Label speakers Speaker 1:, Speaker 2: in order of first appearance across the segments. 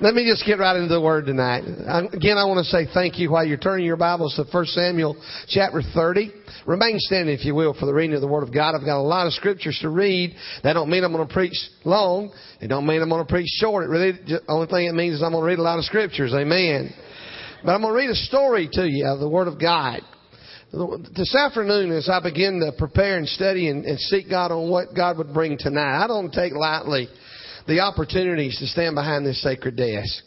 Speaker 1: Let me just get right into the word tonight. Um, again, I want to say thank you while you're turning your Bibles to 1 Samuel chapter 30. Remain standing, if you will, for the reading of the Word of God. I've got a lot of scriptures to read. That don't mean I'm going to preach long. It don't mean I'm going to preach short. It really, the only thing it means is I'm going to read a lot of scriptures. Amen. But I'm going to read a story to you of the Word of God. This afternoon, as I begin to prepare and study and, and seek God on what God would bring tonight, I don't take lightly the opportunities to stand behind this sacred desk.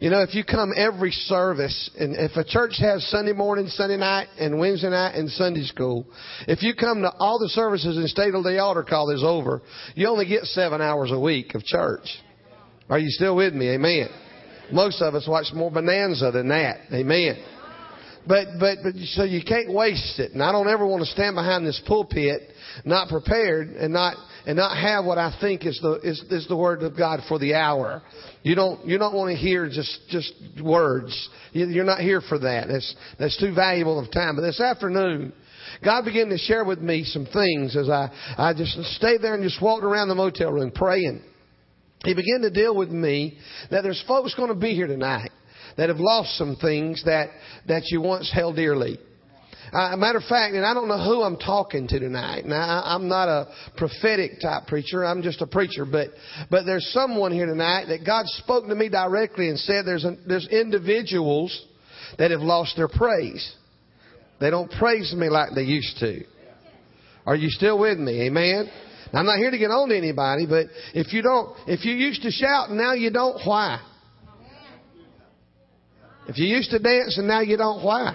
Speaker 1: You know, if you come every service, and if a church has Sunday morning, Sunday night, and Wednesday night, and Sunday school, if you come to all the services and stay till the altar call is over, you only get seven hours a week of church. Are you still with me? Amen. Most of us watch more Bonanza than that. Amen but, but, but, so you can't waste it. And I don't ever want to stand behind this pulpit not prepared and not, and not have what I think is the, is, is the word of God for the hour. You don't, you don't want to hear just, just words. You're not here for that. That's, that's too valuable of time. But this afternoon, God began to share with me some things as I, I just stayed there and just walked around the motel room praying. He began to deal with me that there's folks going to be here tonight that have lost some things that, that you once held dearly. Uh, matter of fact, and I don't know who I'm talking to tonight. Now, I'm not a prophetic type preacher. I'm just a preacher. But, but there's someone here tonight that God spoke to me directly and said there's, a, there's individuals that have lost their praise. They don't praise me like they used to. Are you still with me? Amen. Now, I'm not here to get on to anybody, but if you don't, if you used to shout and now you don't, why? If you used to dance and now you don't, why?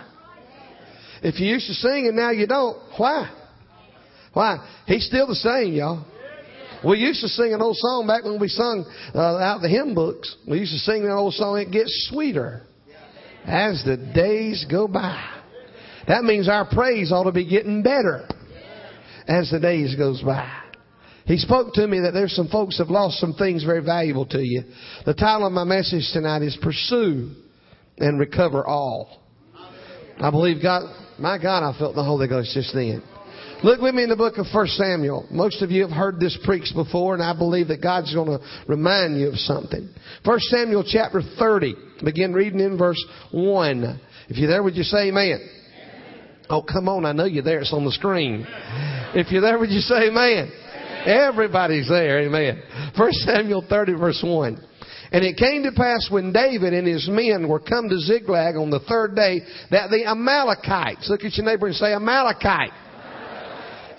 Speaker 1: If you used to sing and now you don't, why? Why? He's still the same, y'all. We used to sing an old song back when we sung uh, out the hymn books. We used to sing that old song, It Gets Sweeter as the days go by. That means our praise ought to be getting better as the days goes by. He spoke to me that there's some folks have lost some things very valuable to you. The title of my message tonight is Pursue and recover all. I believe God, my God, I felt the Holy Ghost just then. Look with me in the book of 1 Samuel. Most of you have heard this preached before, and I believe that God's going to remind you of something. 1 Samuel chapter 30. Begin reading in verse 1. If you're there, would you say amen? Oh, come on. I know you're there. It's on the screen. If you're there, would you say amen? amen? Everybody's there. Amen. 1 Samuel 30, verse 1. And it came to pass when David and his men were come to Ziklag on the third day that the Amalekites, look at your neighbor and say Amalekite,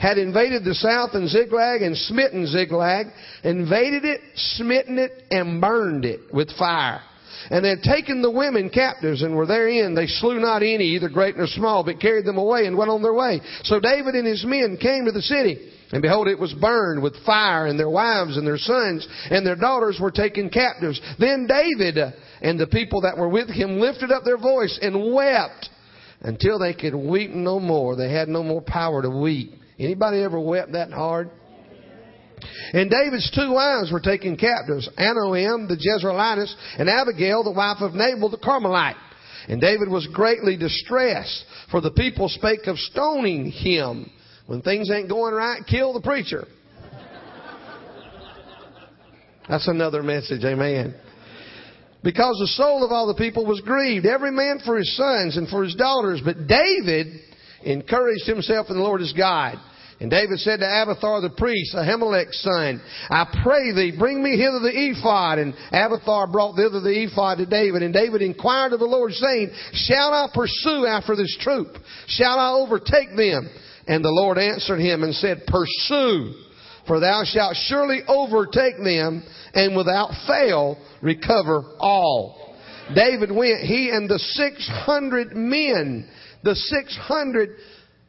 Speaker 1: had invaded the south and Ziklag and smitten Ziklag, invaded it, smitten it, and burned it with fire. And they had taken the women captives and were therein. They slew not any, either great nor small, but carried them away and went on their way. So David and his men came to the city. And behold, it was burned with fire, and their wives and their sons and their daughters were taken captives. Then David and the people that were with him lifted up their voice and wept until they could weep no more. They had no more power to weep. Anybody ever wept that hard? And David's two wives were taken captives, Ahinoam the Jezreelitess and Abigail the wife of Nabal the Carmelite. And David was greatly distressed, for the people spake of stoning him. When things ain't going right, kill the preacher. That's another message, amen. Because the soul of all the people was grieved, every man for his sons and for his daughters. But David encouraged himself in the Lord his God. And David said to Abiathar the priest, Ahimelech's son, I pray thee, bring me hither the ephod. And Abiathar brought thither the ephod to David. And David inquired of the Lord, saying, Shall I pursue after this troop? Shall I overtake them? And the Lord answered him and said, Pursue, for thou shalt surely overtake them and without fail recover all. David went, he and the 600 men, the 600,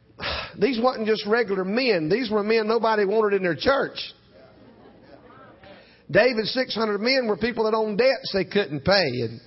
Speaker 1: these wasn't just regular men. These were men nobody wanted in their church. David's 600 men were people that owned debts they couldn't pay and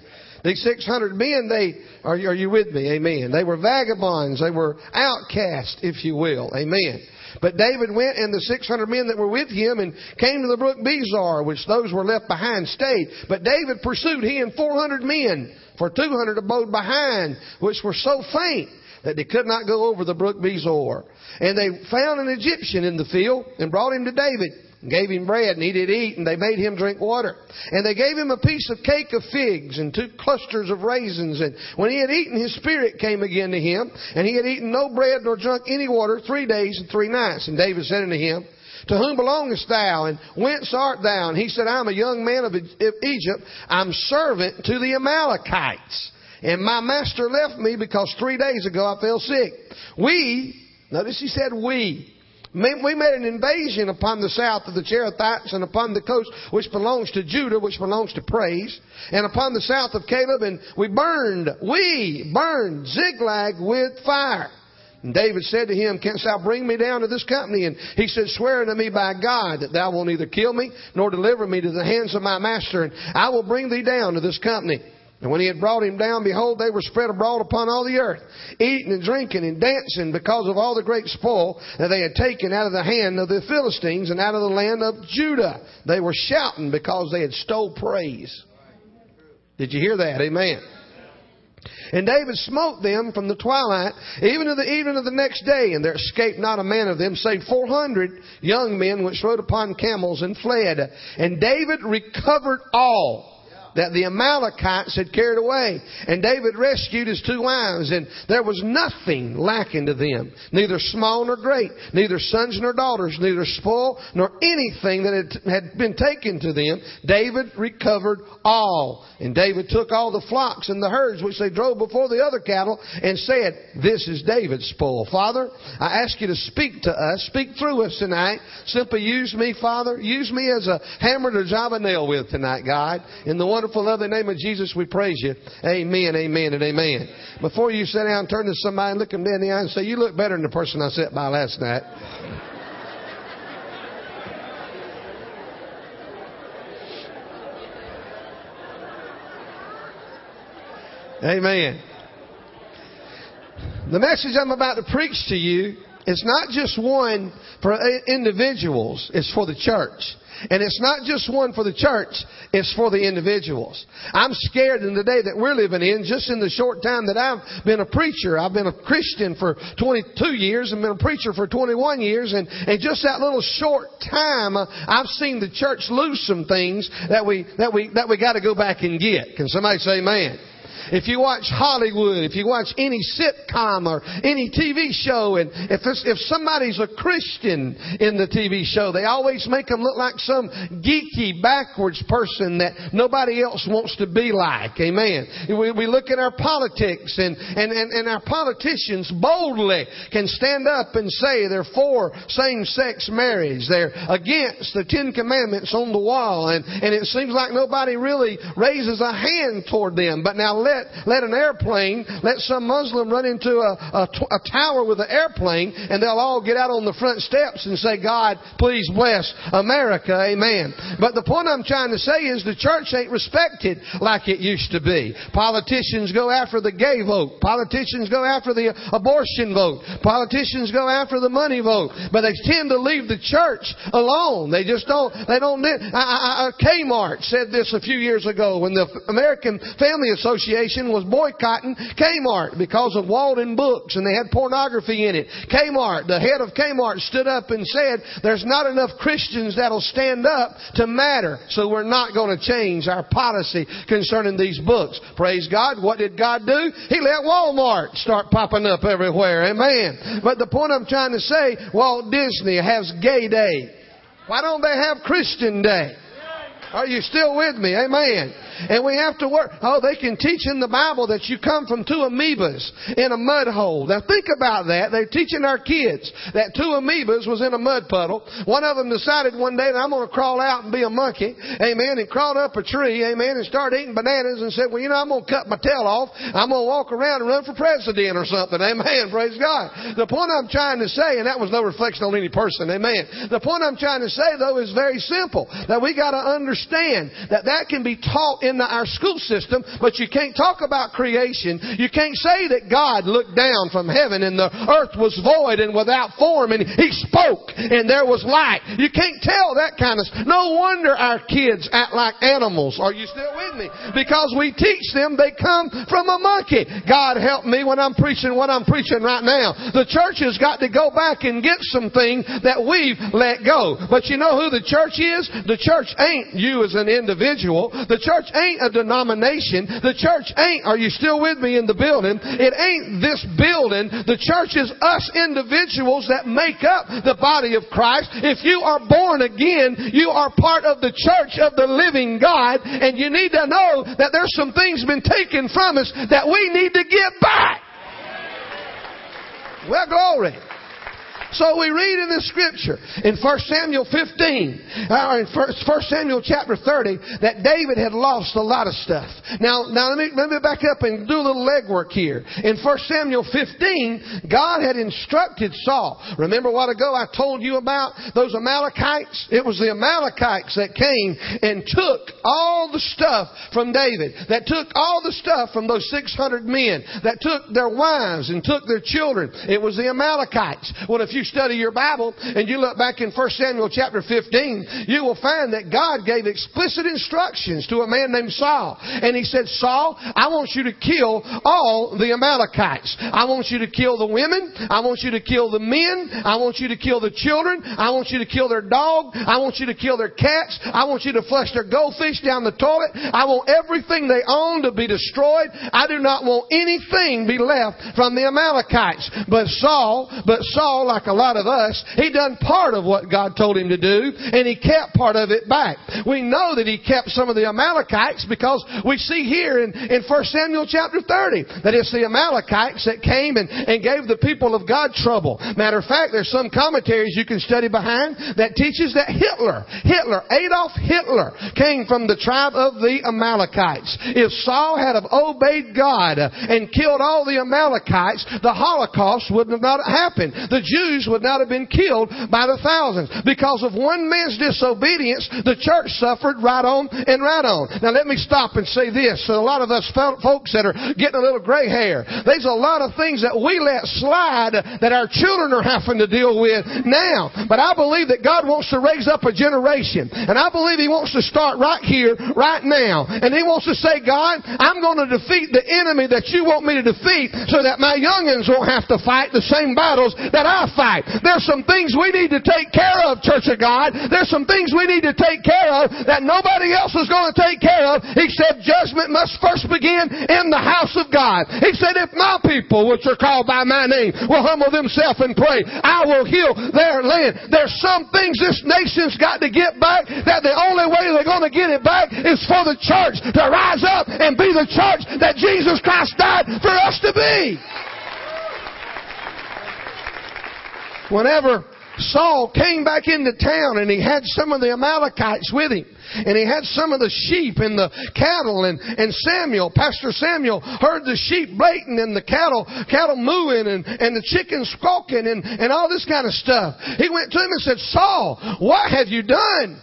Speaker 1: these 600 men, they, are, are you with me? Amen. They were vagabonds. They were outcasts, if you will. Amen. But David went and the 600 men that were with him and came to the brook Besor, which those were left behind stayed. But David pursued, he and 400 men, for 200 abode behind, which were so faint that they could not go over the brook Besor. And they found an Egyptian in the field and brought him to David and gave him bread, and he did eat, and they made him drink water. And they gave him a piece of cake of figs and two clusters of raisins. And when he had eaten, his spirit came again to him, and he had eaten no bread nor drunk any water three days and three nights. And David said unto him, to whom belongest thou, and whence art thou? And he said, I am a young man of Egypt. I'm servant to the Amalekites. And my master left me because three days ago I fell sick. We, notice he said we, we made an invasion upon the south of the Cherethites and upon the coast which belongs to Judah, which belongs to praise, and upon the south of Caleb, and we burned, we burned Ziklag with fire. And David said to him, Canst thou bring me down to this company? And he said, Swear unto me by God that thou wilt neither kill me nor deliver me to the hands of my master, and I will bring thee down to this company. And when he had brought him down, behold, they were spread abroad upon all the earth, eating and drinking and dancing because of all the great spoil that they had taken out of the hand of the Philistines and out of the land of Judah. They were shouting because they had stole praise. Did you hear that? Amen. And David smote them from the twilight, even to the evening of the next day, and there escaped not a man of them, save four hundred young men which rode upon camels and fled. And David recovered all that the Amalekites had carried away. And David rescued his two wives, and there was nothing lacking to them, neither small nor great, neither sons nor daughters, neither spoil nor anything that had been taken to them. David recovered all. And David took all the flocks and the herds which they drove before the other cattle and said, This is David's spoil. Father, I ask you to speak to us, speak through us tonight. Simply use me, Father. Use me as a hammer to drive a nail with tonight, God. In the wonderful wonderful lovely name of Jesus, we praise you. Amen, amen, and amen. Before you sit down, turn to somebody and look them in the eye and say, You look better than the person I sat by last night. Amen. The message I'm about to preach to you it's not just one for individuals, it's for the church. And it's not just one for the church, it's for the individuals. I'm scared in the day that we're living in, just in the short time that I've been a preacher. I've been a Christian for 22 years and been a preacher for 21 years. And, and just that little short time, uh, I've seen the church lose some things that we, that we, that we gotta go back and get. Can somebody say amen? If you watch Hollywood, if you watch any sitcom or any TV show, and if, if somebody's a Christian in the TV show, they always make them look like some geeky, backwards person that nobody else wants to be like. Amen. We, we look at our politics, and, and, and, and our politicians boldly can stand up and say they're for same sex marriage, they're against the Ten Commandments on the wall, and, and it seems like nobody really raises a hand toward them. But now let, let an airplane, let some Muslim run into a, a, a tower with an airplane, and they'll all get out on the front steps and say, God, please bless America. Amen. But the point I'm trying to say is the church ain't respected like it used to be. Politicians go after the gay vote. Politicians go after the abortion vote. Politicians go after the money vote. But they tend to leave the church alone. They just don't, they don't, I, I, I Kmart said this a few years ago when the American Family Association Association was boycotting Kmart because of Walden books and they had pornography in it. Kmart, the head of Kmart stood up and said, there's not enough Christians that'll stand up to matter, so we're not going to change our policy concerning these books. Praise God. What did God do? He let Walmart start popping up everywhere. Amen. But the point I'm trying to say, Walt Disney has gay day. Why don't they have Christian day? Are you still with me? Amen. And we have to work. Oh, they can teach in the Bible that you come from two amoebas in a mud hole. Now think about that. They're teaching our kids that two amoebas was in a mud puddle. One of them decided one day that I'm going to crawl out and be a monkey. Amen. And crawled up a tree. Amen. And started eating bananas and said, well, you know, I'm going to cut my tail off. I'm going to walk around and run for president or something. Amen. Praise God. The point I'm trying to say, and that was no reflection on any person. Amen. The point I'm trying to say though is very simple. That we got to understand that that can be taught in the, our school system, but you can't talk about creation. You can't say that God looked down from heaven and the earth was void and without form and He spoke and there was light. You can't tell that kind of, no wonder our kids act like animals. Are you still with me? Because we teach them they come from a monkey. God help me when I'm preaching what I'm preaching right now. The church has got to go back and get something that we've let go. But you know who the church is? The church ain't you as an individual. The church ain't a denomination. The church ain't, are you still with me in the building? It ain't this building. The church is us individuals that make up the body of Christ. If you are born again, you are part of the church of the living God and you need to know that there's some things been taken from us that we need to get back. Well, glory. So we read in the scripture in 1 Samuel 15, or uh, in 1 Samuel chapter 30, that David had lost a lot of stuff. Now, now let me, let me back up and do a little legwork here. In 1 Samuel 15, God had instructed Saul. Remember a while ago I told you about those Amalekites? It was the Amalekites that came and took all the stuff from David, that took all the stuff from those 600 men, that took their wives and took their children. It was the Amalekites. Well, if you you study your Bible and you look back in 1 Samuel chapter 15, you will find that God gave explicit instructions to a man named Saul. And he said, Saul, I want you to kill all the Amalekites. I want you to kill the women. I want you to kill the men. I want you to kill the children. I want you to kill their dog. I want you to kill their cats. I want you to flush their goldfish down the toilet. I want everything they own to be destroyed. I do not want anything be left from the Amalekites. But Saul, but Saul, like a lot of us, he done part of what God told him to do, and he kept part of it back. We know that he kept some of the Amalekites because we see here in, in 1 Samuel chapter 30 that it's the Amalekites that came and, and gave the people of God trouble. Matter of fact, there's some commentaries you can study behind that teaches that Hitler, Hitler, Adolf Hitler, came from the tribe of the Amalekites. If Saul had have obeyed God and killed all the Amalekites, the Holocaust would have not happened. The Jews Jews would not have been killed by the thousands. Because of one man's disobedience, the church suffered right on and right on. Now let me stop and say this. So a lot of us folks that are getting a little gray hair, there's a lot of things that we let slide that our children are having to deal with now. But I believe that God wants to raise up a generation. And I believe He wants to start right here, right now. And He wants to say, God, I'm going to defeat the enemy that you want me to defeat so that my youngins won't have to fight the same battles that I fight. There's some things we need to take care of, Church of God. There's some things we need to take care of that nobody else is going to take care of except judgment must first begin in the house of God. He said, if my people, which are called by my name, will humble themselves and pray, I will heal their land. There's some things this nation's got to get back that the only way they're going to get it back is for the church to rise up and be the church that Jesus Christ died for us to be. Whenever Saul came back into town and he had some of the Amalekites with him. And he had some of the sheep and the cattle and, and Samuel, Pastor Samuel heard the sheep blatant and the cattle, cattle mooing and, and the chickens squawking and, and all this kind of stuff. He went to him and said, Saul, what have you done?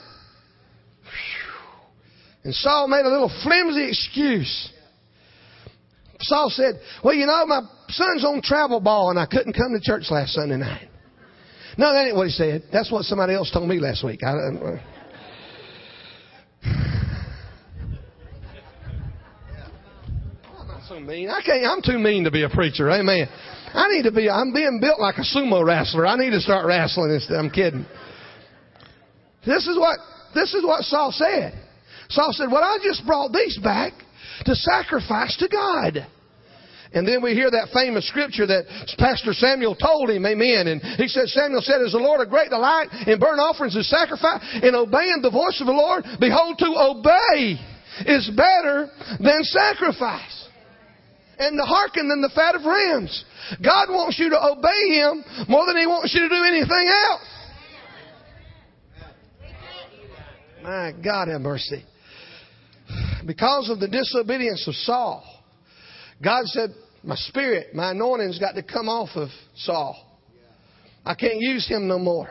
Speaker 1: And Saul made a little flimsy excuse. Saul said, well, you know, my son's on travel ball and I couldn't come to church last Sunday night. No, that ain't what he said. That's what somebody else told me last week. I, I, I'm not so mean. I can't. I'm too mean to be a preacher. Amen. I need to be. I'm being built like a sumo wrestler. I need to start wrestling instead. I'm kidding. This is what this is what Saul said. Saul said, "Well, I just brought these back to sacrifice to God." And then we hear that famous scripture that Pastor Samuel told him, amen. And he said, Samuel said, is the Lord a great delight in burnt offerings and sacrifice and obeying the voice of the Lord? Behold, to obey is better than sacrifice and the hearken than the fat of rams. God wants you to obey Him more than He wants you to do anything else. My God have mercy. Because of the disobedience of Saul, God said, My spirit, my anointing's got to come off of Saul. I can't use him no more.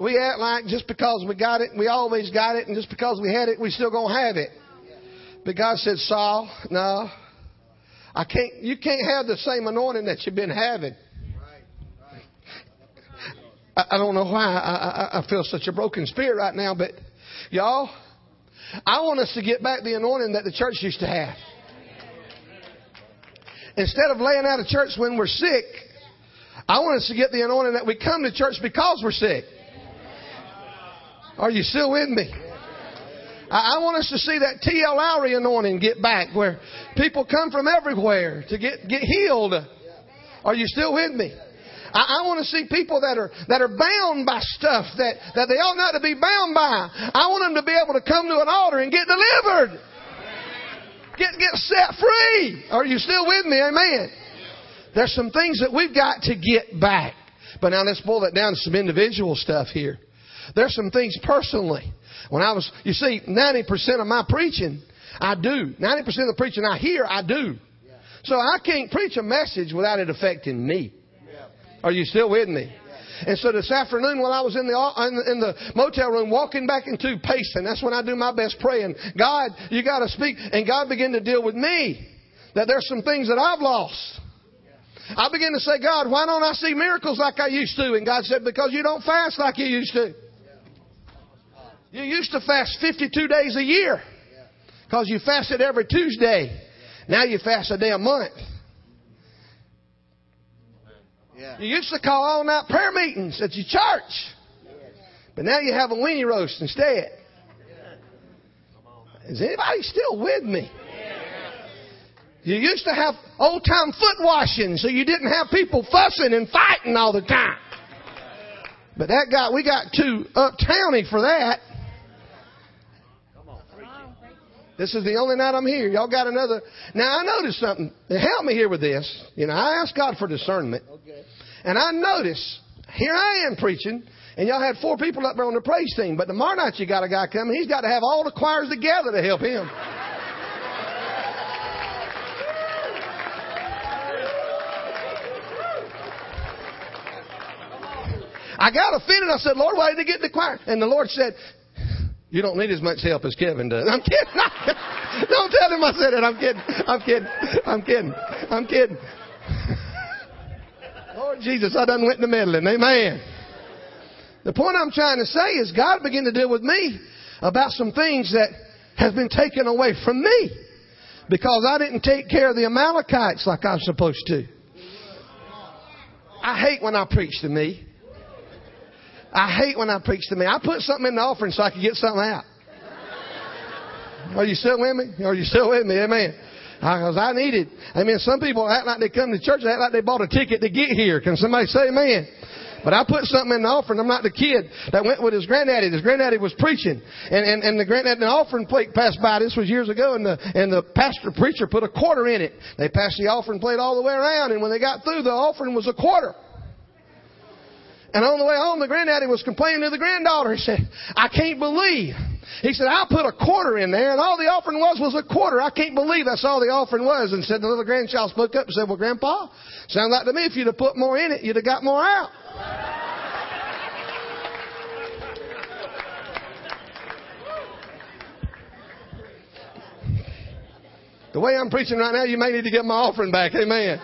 Speaker 1: We act like just because we got it, we always got it, and just because we had it, we still gonna have it. But God said, Saul, no, I can't. You can't have the same anointing that you've been having. I, I don't know why I, I, I feel such a broken spirit right now, but y'all, I want us to get back the anointing that the church used to have. Instead of laying out of church when we're sick, I want us to get the anointing that we come to church because we're sick. Are you still with me? I, want us to see that T.L. Lowery anointing get back where people come from everywhere to get, get healed. Are you still with me? I, I want to see people that are, that are bound by stuff that, that they ought not to be bound by. I want them to be able to come to an altar and get delivered. Get, get set free. Are you still with me? Amen. There's some things that we've got to get back. But now let's boil that down to some individual stuff here. There's some things personally. When I was, you see, 90% of my preaching, I do. 90% of the preaching I hear, I do. So I can't preach a message without it affecting me. Are you still with me? And so this afternoon, while I was in the in the motel room, walking back into pacing, that's when I do my best praying. God, you got to speak, and God began to deal with me that there's some things that I've lost. I began to say, God, why don't I see miracles like I used to? And God said, because you don't fast like you used to. You used to fast 52 days a year because you fasted every Tuesday. Now you fast a day a month. You used to call all night prayer meetings at your church. But now you have a weenie roast instead. Is anybody still with me? You used to have old time foot washing so you didn't have people fussing and fighting all the time. But that guy, we got too uptowny for that. This is the only night I'm here. Y'all got another. Now I noticed something. Help me here with this. You know, I asked God for discernment. Okay. And I noticed, here I am preaching, and y'all had four people up there on the praise team, but tomorrow night you got a guy coming. He's got to have all the choirs together to help him. I got offended. I said, Lord, why did they get in the choir? And the Lord said, you don't need as much help as Kevin does. I'm kidding. don't tell him I said it. I'm kidding. I'm kidding. I'm kidding. I'm kidding. Lord Jesus, I done went in the middle and amen. The point I'm trying to say is God began to deal with me about some things that has been taken away from me because I didn't take care of the Amalekites like I'm supposed to. I hate when I preach to me I hate when I preach to me. I put something in the offering so I could get something out. Are you still with me? Are you still with me? Amen. Because I need it. mean, Some people act like they come to church, they act like they bought a ticket to get here. Can somebody say amen? But I put something in the offering. I'm not the kid that went with his granddaddy. His granddaddy was preaching. And, and, and the granddaddy, the offering plate passed by. This was years ago. And the, and the pastor preacher put a quarter in it. They passed the offering plate all the way around. And when they got through, the offering was a quarter. And on the way home, the granddaddy was complaining to the granddaughter. He said, I can't believe. He said, I put a quarter in there, and all the offering was was a quarter. I can't believe that's all the offering was. And said the little grandchild spoke up and said, Well, Grandpa, sounds like to me if you'd have put more in it, you'd have got more out. the way I'm preaching right now, you may need to get my offering back. Amen.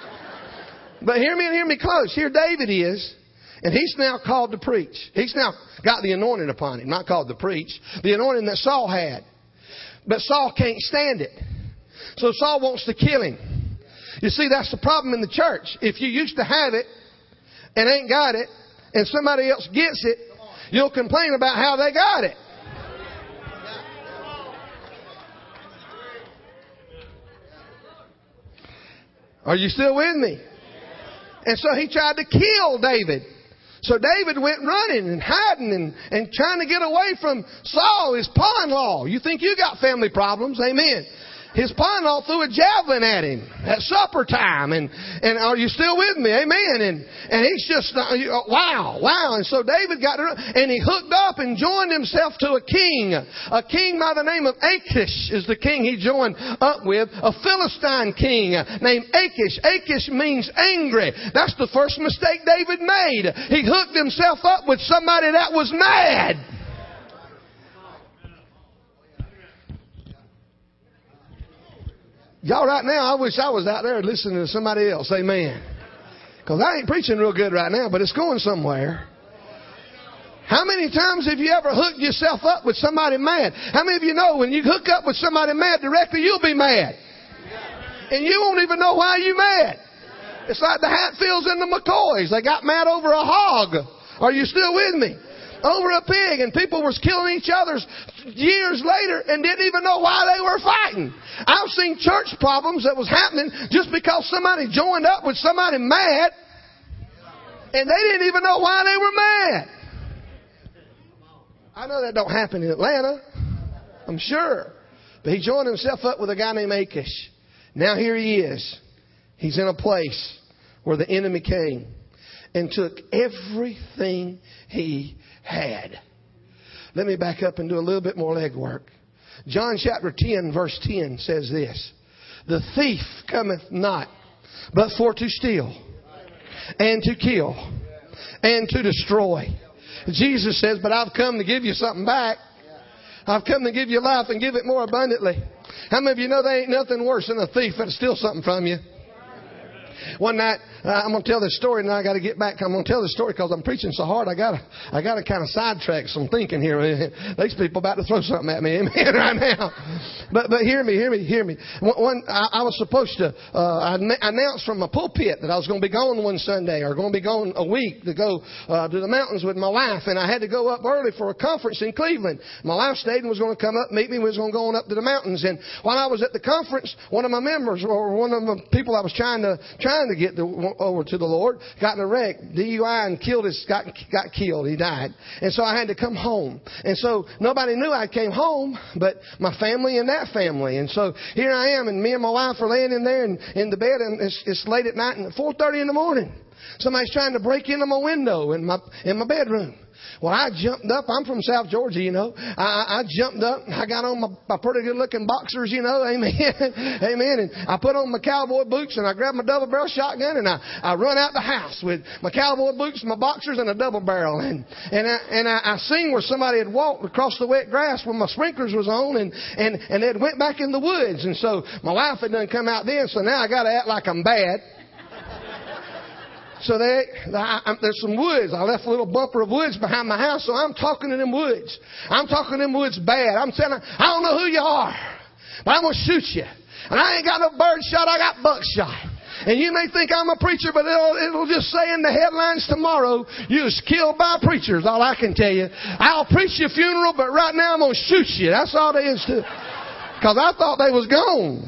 Speaker 1: But hear me and hear me close. Here David is. And he's now called to preach. He's now got the anointing upon him, not called to preach, the anointing that Saul had. But Saul can't stand it. So Saul wants to kill him. You see, that's the problem in the church. If you used to have it and ain't got it, and somebody else gets it, you'll complain about how they got it. Are you still with me? And so he tried to kill David. So David went running and hiding and, and trying to get away from Saul, his pawn law. You think you got family problems? Amen his Pinal threw a javelin at him at supper time. And, and are you still with me? Amen. And, and he's just, uh, uh, wow, wow. And so David got, and he hooked up and joined himself to a king. A king by the name of Achish is the king he joined up with. A Philistine king named Achish. Achish means angry. That's the first mistake David made. He hooked himself up with somebody that was mad. Y'all right now, I wish I was out there listening to somebody else. Amen. Because I ain't preaching real good right now, but it's going somewhere. How many times have you ever hooked yourself up with somebody mad? How many of you know when you hook up with somebody mad directly, you'll be mad? And you won't even know why you're mad. It's like the Hatfields and the McCoys. They got mad over a hog. Are you still with me? over a pig and people was killing each other years later and didn't even know why they were fighting. I've seen church problems that was happening just because somebody joined up with somebody mad and they didn't even know why they were mad. I know that don't happen in Atlanta. I'm sure. But he joined himself up with a guy named Achish. Now here he is. He's in a place where the enemy came and took everything he had. Let me back up and do a little bit more legwork. John chapter 10, verse 10 says this The thief cometh not, but for to steal, and to kill, and to destroy. Jesus says, But I've come to give you something back. I've come to give you life and give it more abundantly. How many of you know there ain't nothing worse than a thief that steals something from you? One night, I'm going to tell this story and I got to get back. I'm going to tell this story because I'm preaching so hard. I got to, I got to kind of sidetrack some thinking here. These people about to throw something at me, amen, right now. But, but hear me, hear me, hear me. One, I, I was supposed to, uh, from my pulpit that I was going to be gone one Sunday or going to be gone a week to go uh, to the mountains with my wife, and I had to go up early for a conference in Cleveland. My wife stayed and was going to come up, meet me. We was going to go on up to the mountains, and while I was at the conference, one of my members or one of the people I was trying to trying to get to over to the Lord, got in a wreck, DUI, and killed his, got, got killed. He died. And so I had to come home. And so nobody knew I came home, but my family and that family. And so here I am, and me and my wife are laying in there in, in the bed, and it's, it's late at night, and 4.30 in the morning. Somebody's trying to break into my window in my, in my bedroom. Well, I jumped up. I'm from South Georgia, you know. I, I jumped up. I got on my, my pretty good looking boxers, you know. Amen. Amen. And I put on my cowboy boots and I grabbed my double barrel shotgun and I, I run out the house with my cowboy boots, my boxers, and a double barrel. And, and I, and I, I seen where somebody had walked across the wet grass when my sprinklers was on and, and, and they'd went back in the woods. And so my wife had done come out then. So now I got to act like I'm bad. So they, I, there's some woods. I left a little bumper of woods behind my house, so I'm talking to them woods. I'm talking to them woods bad. I'm saying, I don't know who you are, but I'm going to shoot you. And I ain't got no bird shot, I got buckshot. And you may think I'm a preacher, but it'll, it'll just say in the headlines tomorrow, you was killed by preachers, all I can tell you. I'll preach your funeral, but right now I'm going to shoot you. That's all there is to Because I thought they was gone.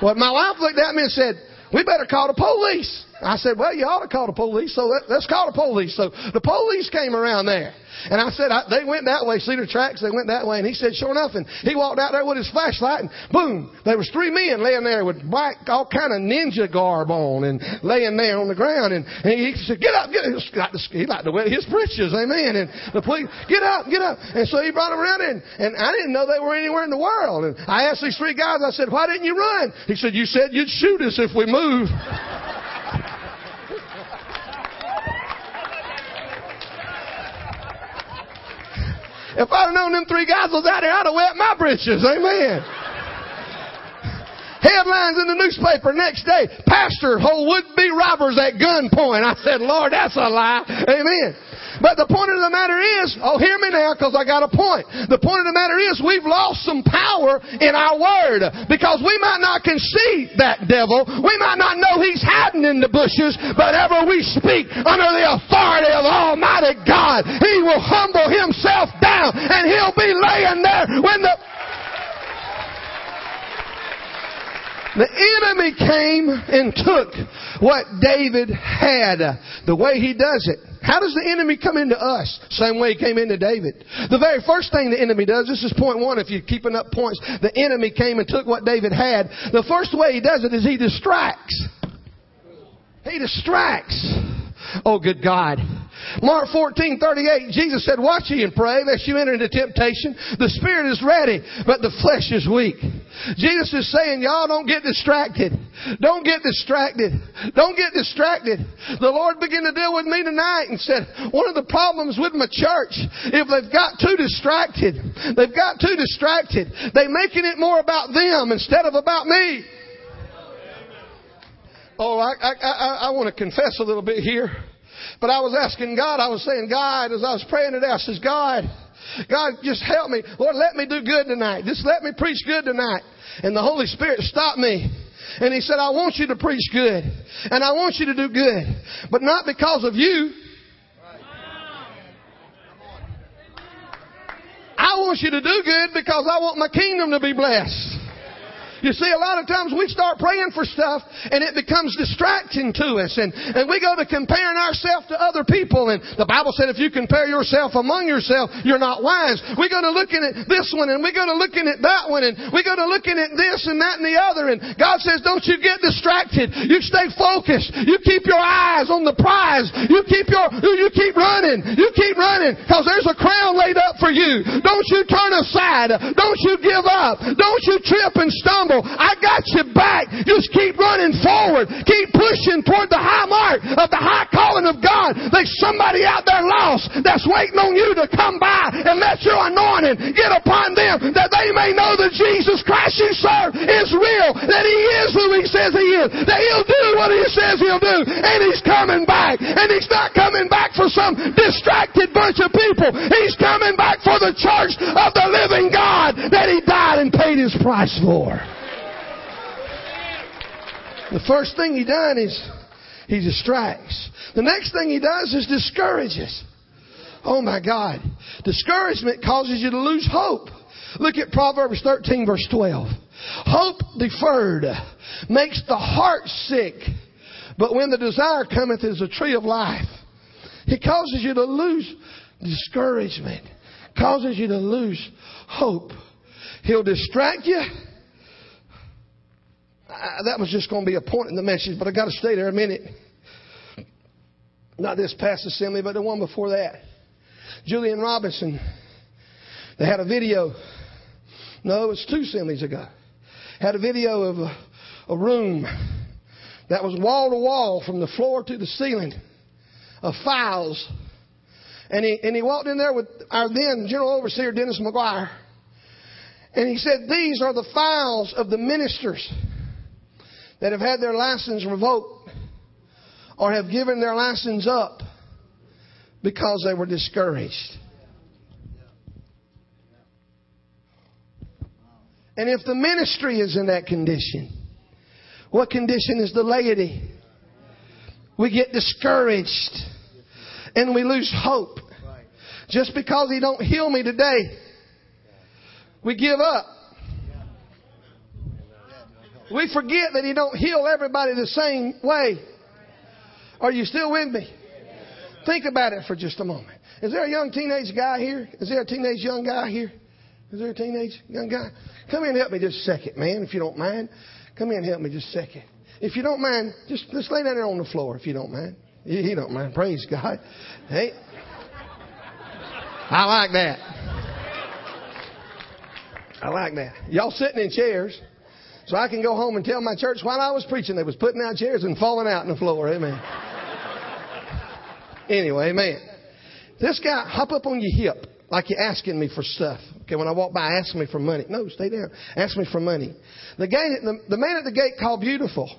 Speaker 1: But my wife looked at me and said, we better call the police. I said, well, you ought to call the police, so let, us call the police. So the police came around there. And I said, I, they went that way, see the tracks, they went that way. And he said, sure enough. And he walked out there with his flashlight and boom, there was three men laying there with black, all kind of ninja garb on and laying there on the ground. And, and he said, get up, get up. He liked to wear his britches, amen. And the police, get up, get up. And so he brought them around and, and I didn't know they were anywhere in the world. And I asked these three guys, I said, why didn't you run? He said, you said you'd shoot us if we move. If I'd have known them three guys was out there, I'd have wet my britches. Amen. Headlines in the newspaper next day. Pastor, hold would-be robbers at gunpoint. I said, Lord, that's a lie. Amen. But the point of the matter is, oh, hear me now because I got a point. The point of the matter is we've lost some power in our word because we might not conceive that devil. We might not know he's hiding in the bushes, but ever we speak under the authority of Almighty God, he will humble himself down and he'll be laying there when the the enemy came and took what David had, the way he does it. How does the enemy come into us? Same way he came into David. The very first thing the enemy does, this is point one if you're keeping up points, the enemy came and took what David had. The first way he does it is he distracts. He distracts. Oh, good God. Mark 14, 38, Jesus said, Watch ye and pray, lest you enter into temptation. The spirit is ready, but the flesh is weak. Jesus is saying, Y'all don't get distracted. Don't get distracted. Don't get distracted. The Lord began to deal with me tonight and said, One of the problems with my church, if they've got too distracted, they've got too distracted. They're making it more about them instead of about me. Oh, I, I, I, I want to confess a little bit here. But I was asking God, I was saying, God, as I was praying today, I says, God, God, just help me. Lord, let me do good tonight. Just let me preach good tonight. And the Holy Spirit stopped me. And he said, I want you to preach good. And I want you to do good. But not because of you. I want you to do good because I want my kingdom to be blessed. You see, a lot of times we start praying for stuff and it becomes distracting to us and, and we go to comparing ourselves to other people and the Bible said if you compare yourself among yourself, you're not wise. We go to looking at this one and we go to looking at that one and we go to looking at this and that and the other and God says don't you get distracted. You stay focused. You keep your eyes on the prize. You keep your, you keep running. You keep running because there's a crown laid up for you. Don't you turn aside. Don't you give up. Don't you trip and stumble. I got you back. Just keep running forward. Keep pushing toward the high mark of the high calling of God. There's somebody out there lost that's waiting on you to come by and let your anointing get upon them that they may know that Jesus Christ you serve is real, that He is who He says He is, that He'll do what He says He'll do, and He's coming back. And He's not coming back for some distracted bunch of people. He's coming back for the church of the living God that He died and paid His price for. The first thing he done is he distracts. The next thing he does is discourages. Oh my God. Discouragement causes you to lose hope. Look at Proverbs 13 verse 12. Hope deferred makes the heart sick, but when the desire cometh is a tree of life. It causes you to lose discouragement, causes you to lose hope. He'll distract you. I, that was just going to be a point in the message, but I got to stay there a minute. Not this past assembly, but the one before that. Julian Robinson, they had a video. No, it was two assemblies ago. Had a video of a, a room that was wall to wall from the floor to the ceiling of files. And he, and he walked in there with our then General Overseer Dennis McGuire. And he said, These are the files of the ministers that have had their license revoked or have given their license up because they were discouraged. And if the ministry is in that condition, what condition is the laity? We get discouraged and we lose hope. Just because he don't heal me today, we give up. We forget that He don't heal everybody the same way. Are you still with me? Think about it for just a moment. Is there a young teenage guy here? Is there a teenage young guy here? Is there a teenage young guy? Come in and help me just a second, man, if you don't mind. Come in and help me just a second. If you don't mind, just, just lay down there on the floor if you don't mind. You don't mind. Praise God. Hey. I like that. I like that. Y'all sitting in chairs. So I can go home and tell my church while I was preaching, they was putting out chairs and falling out on the floor. Amen. anyway, amen. This guy, hop up on your hip like you're asking me for stuff. Okay, when I walk by, ask me for money. No, stay down. Ask me for money. The, gate, the, the man at the gate called Beautiful.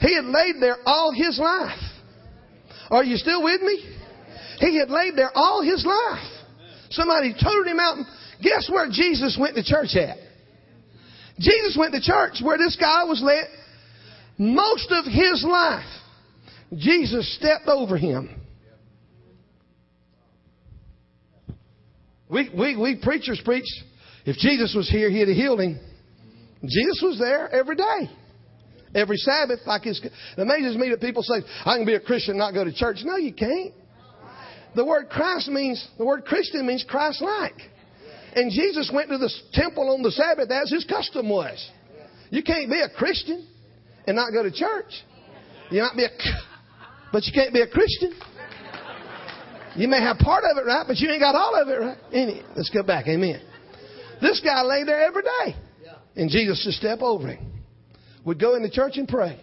Speaker 1: He had laid there all his life. Are you still with me? He had laid there all his life. Somebody told him out. Guess where Jesus went to church at? Jesus went to church where this guy was led most of his life. Jesus stepped over him. We, we, we preachers preach, if Jesus was here, he'd have healed him. Jesus was there every day. Every Sabbath, like it amazes me that people say, I can be a Christian and not go to church. No, you can't. The word Christ means, the word Christian means Christ-like. And Jesus went to the temple on the Sabbath as his custom was. You can't be a Christian and not go to church. You might be a, but you can't be a Christian. You may have part of it right, but you ain't got all of it right. Any, let's go back. Amen. This guy lay there every day, and Jesus would step over him. Would go into church and pray.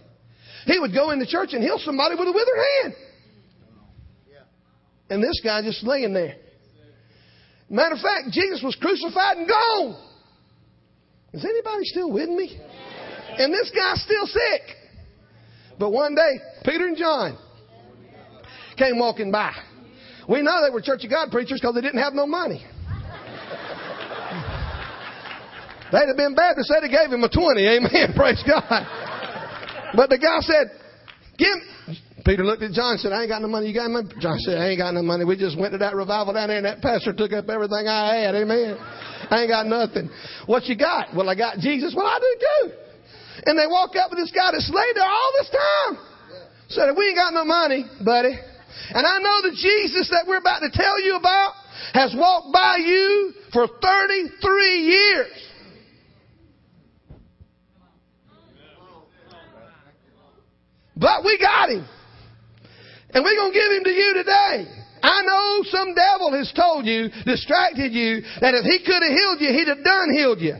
Speaker 1: He would go into church and heal somebody with a withered hand. And this guy just laying there. Matter of fact, Jesus was crucified and gone. Is anybody still with me? And this guy's still sick. But one day, Peter and John came walking by. We know they were Church of God preachers because they didn't have no money. They'd have been bad to say they gave him a 20. Amen. Praise God. But the guy said, give, Peter looked at John and said, I ain't got no money. You got money? John said, I ain't got no money. We just went to that revival down there and that pastor took up everything I had. Amen. I ain't got nothing. What you got? Well, I got Jesus. Well, I do too. And they walk up with this guy that's laid there all this time. Said, we ain't got no money, buddy. And I know the Jesus that we're about to tell you about has walked by you for 33 years. But we got him. And we're going to give him to you today. I know some devil has told you, distracted you, that if he could have healed you, he'd have done healed you.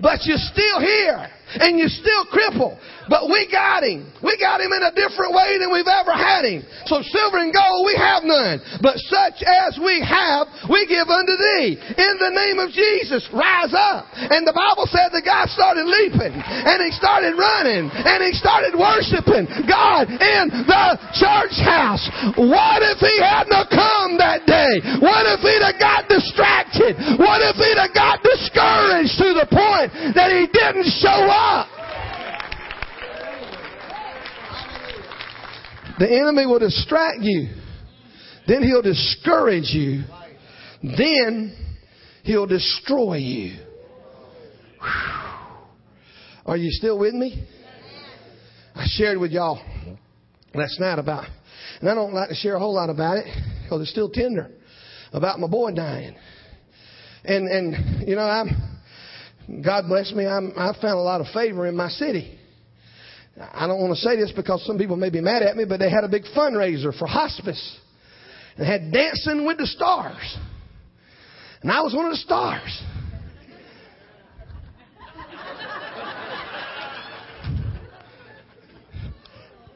Speaker 1: But you're still here and you're still crippled. But we got him. We got him in a different way than we've ever had him. So silver and gold we have none. But such as we have, we give unto thee. In the name of Jesus, rise up. And the Bible said the guy started leaping and he started running and he started worshiping God in the church house. What if he hadn't come that day? What if he'd have got distracted? What if he'd have got discouraged to the point that he didn't show up? The enemy will distract you. Then he'll discourage you. Then he'll destroy you. Whew. Are you still with me? I shared with y'all last night about, and I don't like to share a whole lot about it because it's still tender, about my boy dying. And, and, you know, I'm, God bless me, I'm, I found a lot of favor in my city. I don't want to say this because some people may be mad at me, but they had a big fundraiser for hospice. And had Dancing with the Stars. And I was one of the stars.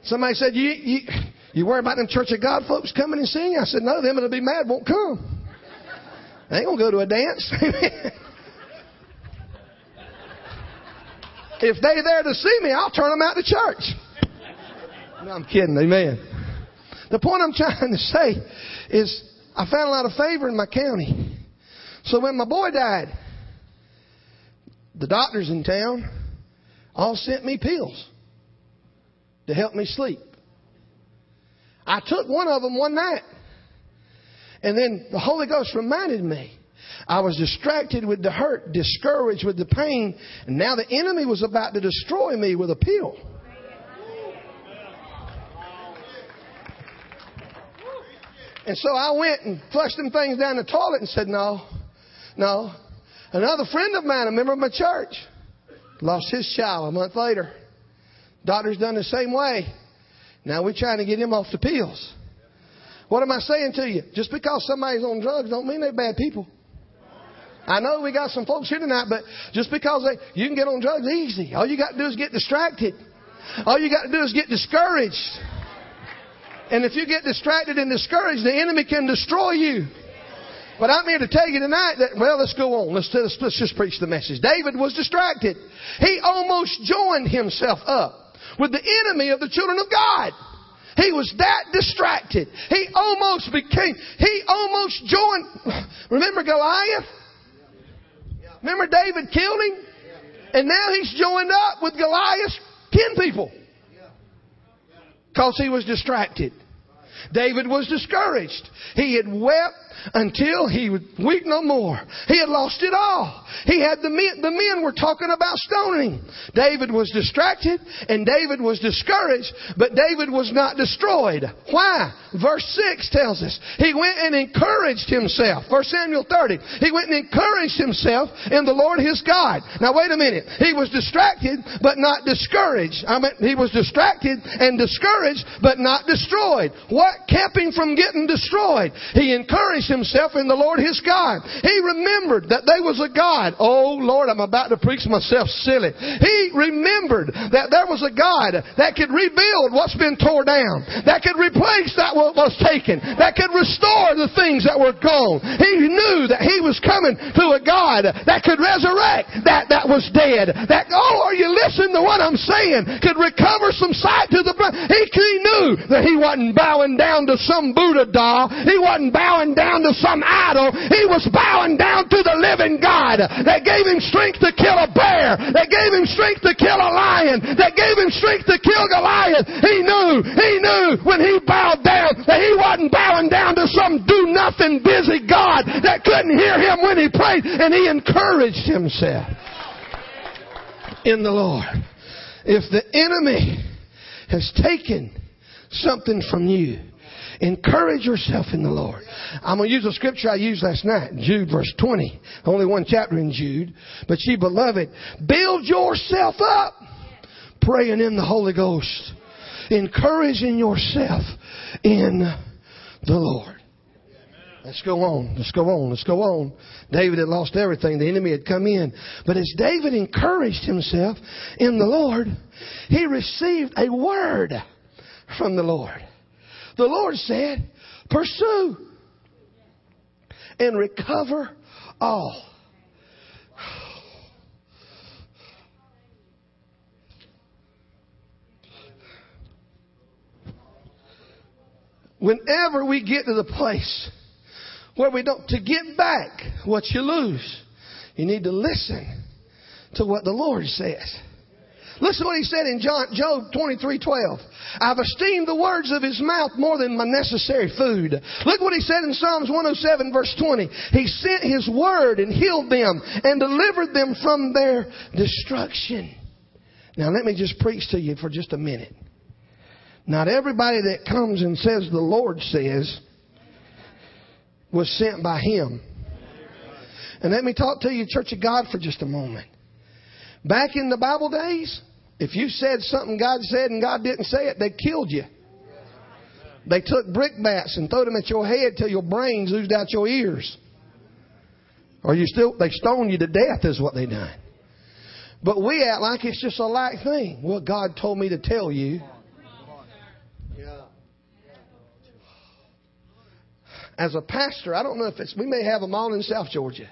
Speaker 1: Somebody said, you, you, you worry about them Church of God folks coming and singing? I said, no, them that will be mad, won't come. They ain't going to go to a dance. If they're there to see me, I'll turn them out to church. No, I'm kidding. Amen. The point I'm trying to say is I found a lot of favor in my county. So when my boy died, the doctors in town all sent me pills to help me sleep. I took one of them one night. And then the Holy Ghost reminded me I was distracted with the hurt, discouraged with the pain, and now the enemy was about to destroy me with a pill. And so I went and flushed them things down the toilet and said, No, no. Another friend of mine, a member of my church, lost his child a month later. Daughter's done the same way. Now we're trying to get him off the pills. What am I saying to you? Just because somebody's on drugs don't mean they're bad people. I know we got some folks here tonight, but just because they, you can get on drugs easy. All you got to do is get distracted. All you got to do is get discouraged. And if you get distracted and discouraged, the enemy can destroy you. But I'm here to tell you tonight that, well, let's go on. Let's, let's, let's just preach the message. David was distracted. He almost joined himself up with the enemy of the children of God. He was that distracted. He almost became, he almost joined, remember Goliath? Remember David killed him? And now he's joined up with Goliath's kin people. Because he was distracted. David was discouraged. He had wept until he was weak no more. He had lost it all. He had the men, the men were talking about stoning him. David was distracted and David was discouraged, but David was not destroyed. Why? Verse 6 tells us. He went and encouraged himself. First Samuel 30. He went and encouraged himself in the Lord his God. Now wait a minute. He was distracted, but not discouraged. I mean, he was distracted and discouraged, but not destroyed. What kept him from getting destroyed? He encouraged himself in the Lord his God. He remembered that there was a God. Oh Lord, I'm about to preach myself silly. He remembered that there was a God that could rebuild what's been torn down, that could replace that what was taken, that could restore the things that were gone. He knew that he was coming to a God that could resurrect that that was dead. That, oh, are you listening to what I'm saying? Could recover some sight to the blind. He, he knew that he wasn't bowing down to some Buddha doll. He wasn't bowing down down to some idol. He was bowing down to the living God that gave him strength to kill a bear, that gave him strength to kill a lion, that gave him strength to kill Goliath. He knew, he knew when he bowed down that he wasn't bowing down to some do nothing busy God that couldn't hear him when he prayed and he encouraged himself in the Lord. If the enemy has taken something from you, Encourage yourself in the Lord. I'm going to use a scripture I used last night, Jude verse 20. Only one chapter in Jude. But she beloved, build yourself up praying in the Holy Ghost. Encouraging yourself in the Lord. Let's go on. Let's go on. Let's go on. David had lost everything. The enemy had come in. But as David encouraged himself in the Lord, he received a word from the Lord. The Lord said, pursue and recover all. Whenever we get to the place where we don't, to get back what you lose, you need to listen to what the Lord says. Listen to what he said in John, Job 23, 12. I've esteemed the words of his mouth more than my necessary food. Look what he said in Psalms 107 verse 20. He sent his word and healed them and delivered them from their destruction. Now let me just preach to you for just a minute. Not everybody that comes and says the Lord says was sent by him. And let me talk to you, Church of God, for just a moment. Back in the Bible days, if you said something God said and God didn't say it, they killed you. They took brickbats and threw them at your head till your brains oozed out your ears. Or you still, they stoned you to death is what they done. But we act like it's just a light thing. Well, God told me to tell you. As a pastor, I don't know if it's, we may have them all in South Georgia.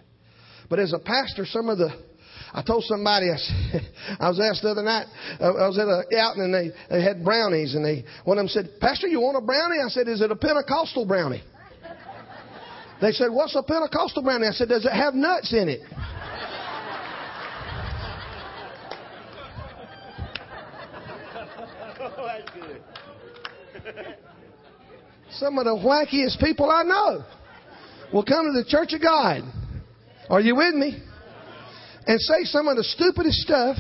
Speaker 1: But as a pastor, some of the I told somebody, I, said, I was asked the other night, I was at a outing and they, they had brownies and they, one of them said, Pastor, you want a brownie? I said, is it a Pentecostal brownie? They said, what's a Pentecostal brownie? I said, does it have nuts in it? Some of the wackiest people I know will come to the church of God. Are you with me? and say some of the stupidest stuff.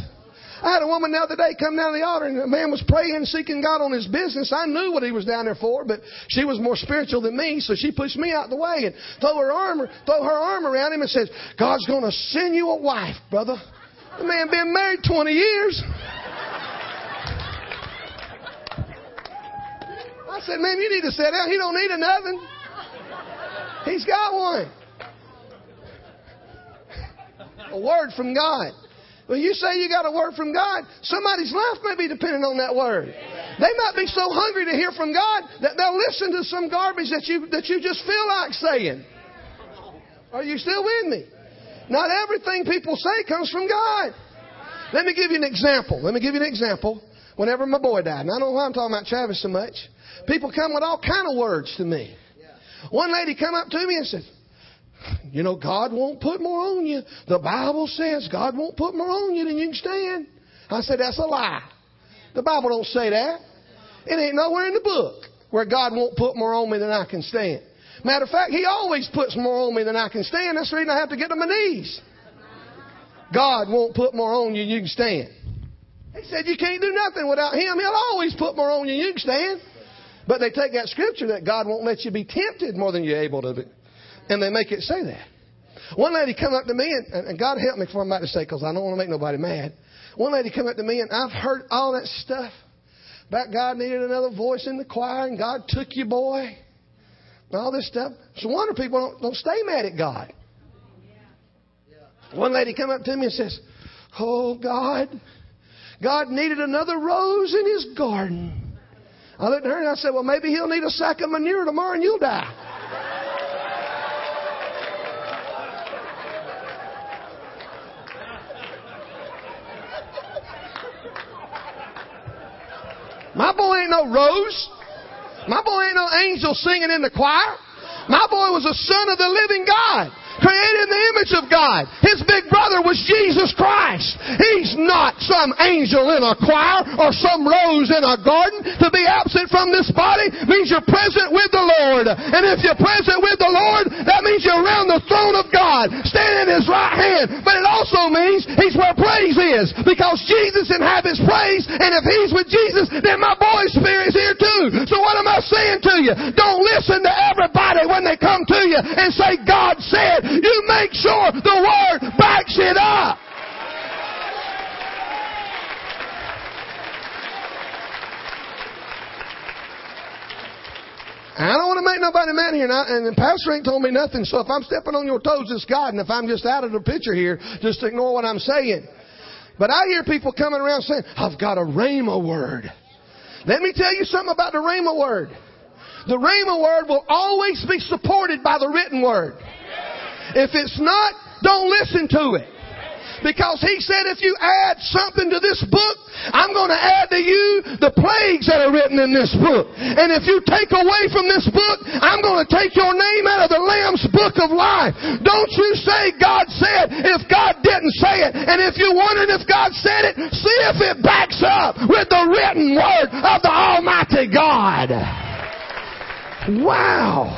Speaker 1: I had a woman the other day come down the altar and a man was praying, seeking God on his business. I knew what he was down there for, but she was more spiritual than me, so she pushed me out the way and throw her arm, throw her arm around him and says, God's gonna send you a wife, brother. The man been married 20 years. I said, man, you need to sit down. He don't need another. He's got one a word from God. When you say you got a word from God, somebody's life may be dependent on that word. They might be so hungry to hear from God that they'll listen to some garbage that you, that you just feel like saying. Are you still with me? Not everything people say comes from God. Let me give you an example. Let me give you an example. Whenever my boy died, and I don't know why I'm talking about Travis so much, people come with all kind of words to me. One lady come up to me and said, you know, God won't put more on you. The Bible says God won't put more on you than you can stand. I said, that's a lie. The Bible don't say that. It ain't nowhere in the book where God won't put more on me than I can stand. Matter of fact, He always puts more on me than I can stand. That's the reason I have to get on my knees. God won't put more on you than you can stand. He said you can't do nothing without Him. He'll always put more on you than you can stand. But they take that scripture that God won't let you be tempted more than you're able to be and they make it say that. One lady come up to me, and, and God help me before I'm about to say, because I don't want to make nobody mad. One lady come up to me, and I've heard all that stuff about God needed another voice in the choir, and God took you, boy, and all this stuff. It's a wonder people don't, don't stay mad at God. One lady come up to me and says, "Oh God, God needed another rose in His garden." I looked at her and I said, "Well, maybe He'll need a sack of manure tomorrow, and you'll die." My boy ain't no rose. My boy ain't no angel singing in the choir. My boy was a son of the living God created in the image of God. His big brother was Jesus Christ. He's not some angel in a choir or some rose in a garden. To be absent from this body means you're present with the Lord. And if you're present with the Lord, that means you're around the throne of God, standing in His right hand. But it also means He's where praise is, because Jesus inhabits praise, and if He's with Jesus, then my boy is here too. So what am I saying to you? Don't listen to everybody when they come to you and say, God said, you make sure the Word backs it up. And I don't want to make nobody mad here, and, I, and the pastor ain't told me nothing. So if I'm stepping on your toes, it's God. And if I'm just out of the picture here, just ignore what I'm saying. But I hear people coming around saying, "I've got a rhema word." Let me tell you something about the rhema word. The rhema word will always be supported by the written word. If it's not, don't listen to it. Because he said if you add something to this book, I'm going to add to you the plagues that are written in this book. And if you take away from this book, I'm going to take your name out of the Lamb's book of life. Don't you say God said if God didn't say it. And if you're wondering if God said it, see if it backs up with the written word of the Almighty God. Wow.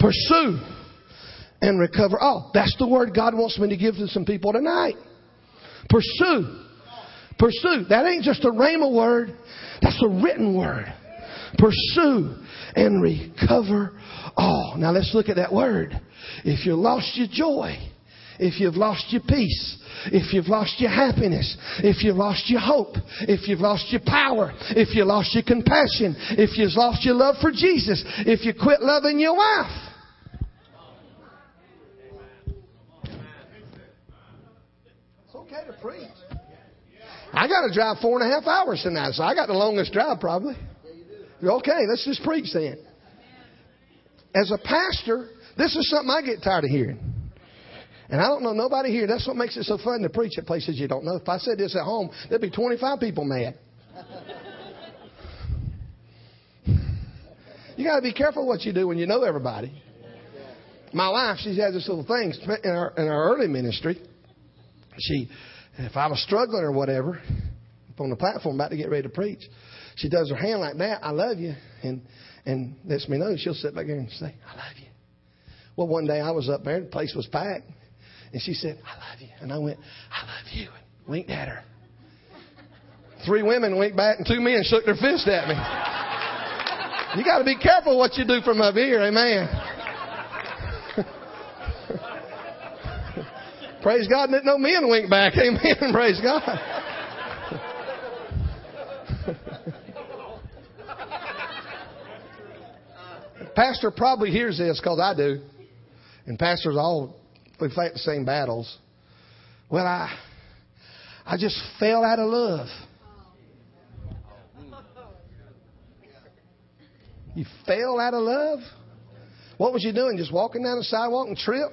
Speaker 1: Pursue and recover Oh, That's the word God wants me to give to some people tonight. Pursue. Pursue. That ain't just a rhema word. That's a written word. Pursue and recover all. Now let's look at that word. If you lost your joy, if you've lost your peace, if you've lost your happiness, if you've lost your hope, if you've lost your power, if you lost your compassion, if you've lost your love for Jesus, if you quit loving your wife, preach. I got to drive four and a half hours tonight, so I got the longest drive probably. Okay, let's just preach then. As a pastor, this is something I get tired of hearing. And I don't know nobody here. That's what makes it so fun to preach at places you don't know. If I said this at home, there'd be 25 people mad. you got to be careful what you do when you know everybody. My wife, she has this little thing in our, in our early ministry. She and if I was struggling or whatever, up on the platform about to get ready to preach, she does her hand like that, I love you, and and lets me know. She'll sit back there and say, I love you. Well, one day I was up there, the place was packed, and she said, I love you. And I went, I love you, and winked at her. Three women winked back, and two men shook their fist at me. you got to be careful what you do from up here, amen. Praise God, that no men wink back. Amen. Praise God. Pastor probably hears this because I do. And pastors all we fight the same battles. Well, I I just fell out of love. You fell out of love? What was you doing? Just walking down the sidewalk and trip?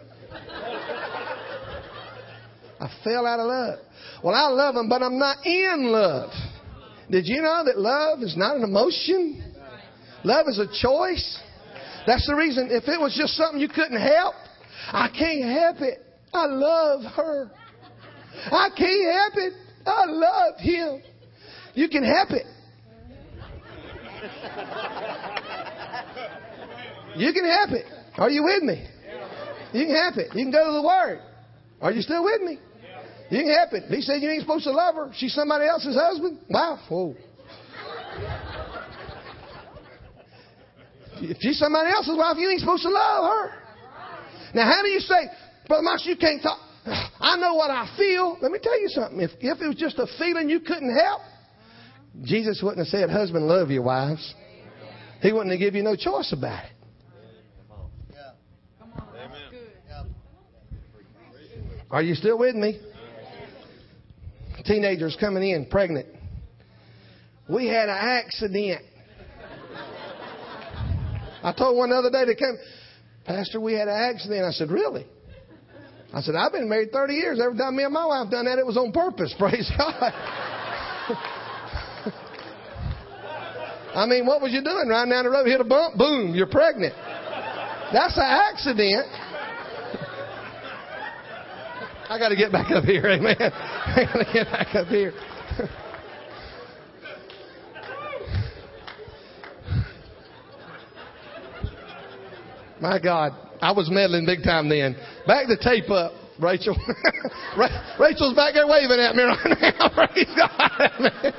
Speaker 1: I fell out of love. Well, I love him, but I'm not in love. Did you know that love is not an emotion? Love is a choice. That's the reason, if it was just something you couldn't help, I can't help it. I love her. I can't help it. I love him. You can help it. You can help it. Are you with me? You can help it. You can go to the Word. Are you still with me? You can help it. He said you ain't supposed to love her. She's somebody else's husband, wife. Whoa. if she's somebody else's wife, you ain't supposed to love her. Now, how do you say, Brother Max, you can't talk? I know what I feel. Let me tell you something. If, if it was just a feeling you couldn't help, Jesus wouldn't have said, Husband, love your wives. He wouldn't have given you no choice about it. Are you still with me? teenagers coming in pregnant. We had an accident. I told one the other day to come, Pastor, we had an accident. I said, Really? I said, I've been married 30 years. Every time me and my wife done that, it was on purpose. Praise God. I mean, what was you doing? Riding down the road, hit a bump, boom, you're pregnant. That's an accident. I got to get back up here. Amen. I got to get back up here. My God, I was meddling big time then. Back the tape up, Rachel. Rachel's back there waving at me right now. Praise God.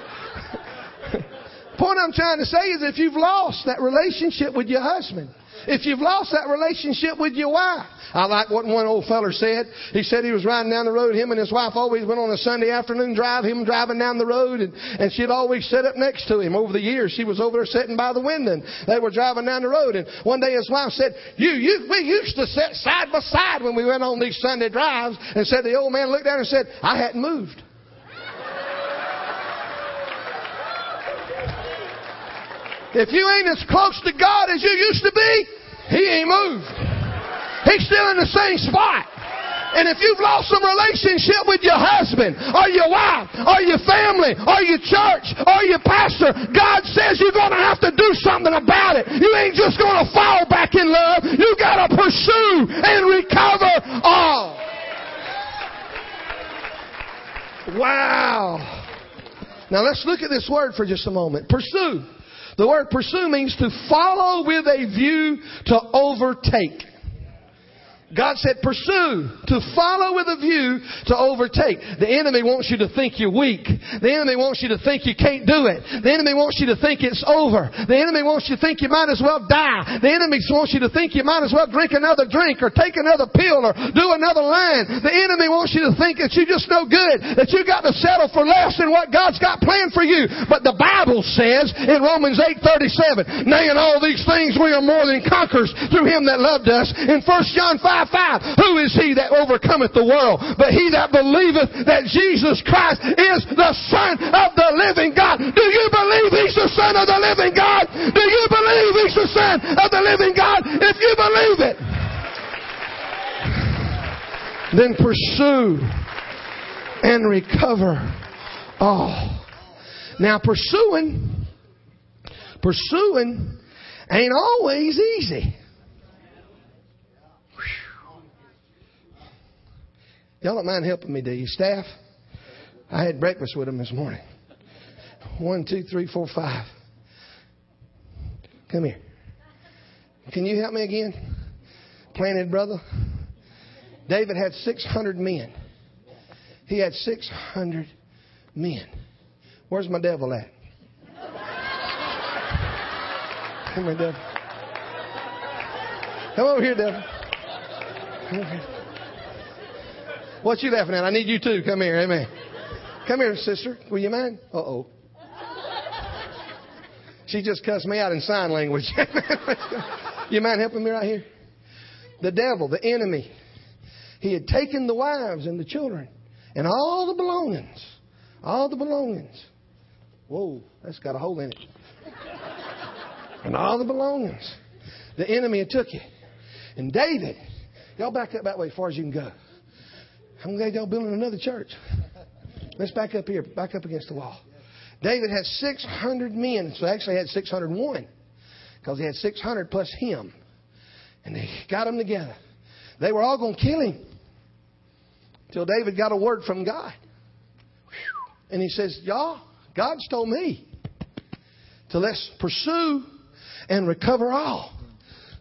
Speaker 1: Point I'm trying to say is if you've lost that relationship with your husband, if you've lost that relationship with your wife, I like what one old feller said. He said he was riding down the road. Him and his wife always went on a Sunday afternoon drive, him driving down the road, and, and she'd always sit up next to him. Over the years, she was over there sitting by the window, and they were driving down the road. And one day his wife said, You, you, we used to sit side by side when we went on these Sunday drives. And said the old man looked down and said, I hadn't moved. If you ain't as close to God as you used to be, He ain't moved. He's still in the same spot. And if you've lost some relationship with your husband, or your wife, or your family, or your church, or your pastor, God says you're going to have to do something about it. You ain't just going to fall back in love. You got to pursue and recover all. Wow. Now let's look at this word for just a moment. Pursue. The word pursue means to follow with a view to overtake. God said, pursue, to follow with a view to overtake. The enemy wants you to think you're weak. The enemy wants you to think you can't do it. The enemy wants you to think it's over. The enemy wants you to think you might as well die. The enemy wants you to think you might as well drink another drink or take another pill or do another line. The enemy wants you to think that you're just no good, that you got to settle for less than what God's got planned for you. But the Bible says in Romans 8:37, "Nay, in all these things we are more than conquerors through Him that loved us." In 1 John 5 5 5. Who is he that overcometh the world? But he that believeth that Jesus Christ is the Son of the living God. Do you believe he's the Son of the living God? Do you believe he's the Son of the living God? If you believe it, then pursue and recover all. Now, pursuing, pursuing ain't always easy. Y'all don't mind helping me, do you? Staff? I had breakfast with them this morning. One, two, three, four, five. Come here. Can you help me again? Planted brother. David had 600 men. He had 600 men. Where's my devil at? Come here, devil. Come over here, devil. Come over here. What you laughing at? I need you too. Come here. Amen. Come here, sister. Will you mind? Uh oh. She just cussed me out in sign language. you mind helping me right here? The devil, the enemy, he had taken the wives and the children and all the belongings. All the belongings. Whoa, that's got a hole in it. and all the belongings. The enemy had took it. And David, y'all back up that way as far as you can go. I'm glad y'all building another church. Let's back up here, back up against the wall. David had 600 men, so actually had 601 because he had 600 plus him. And they got them together. They were all going to kill him until David got a word from God. And he says, Y'all, God's told me to let's pursue and recover all.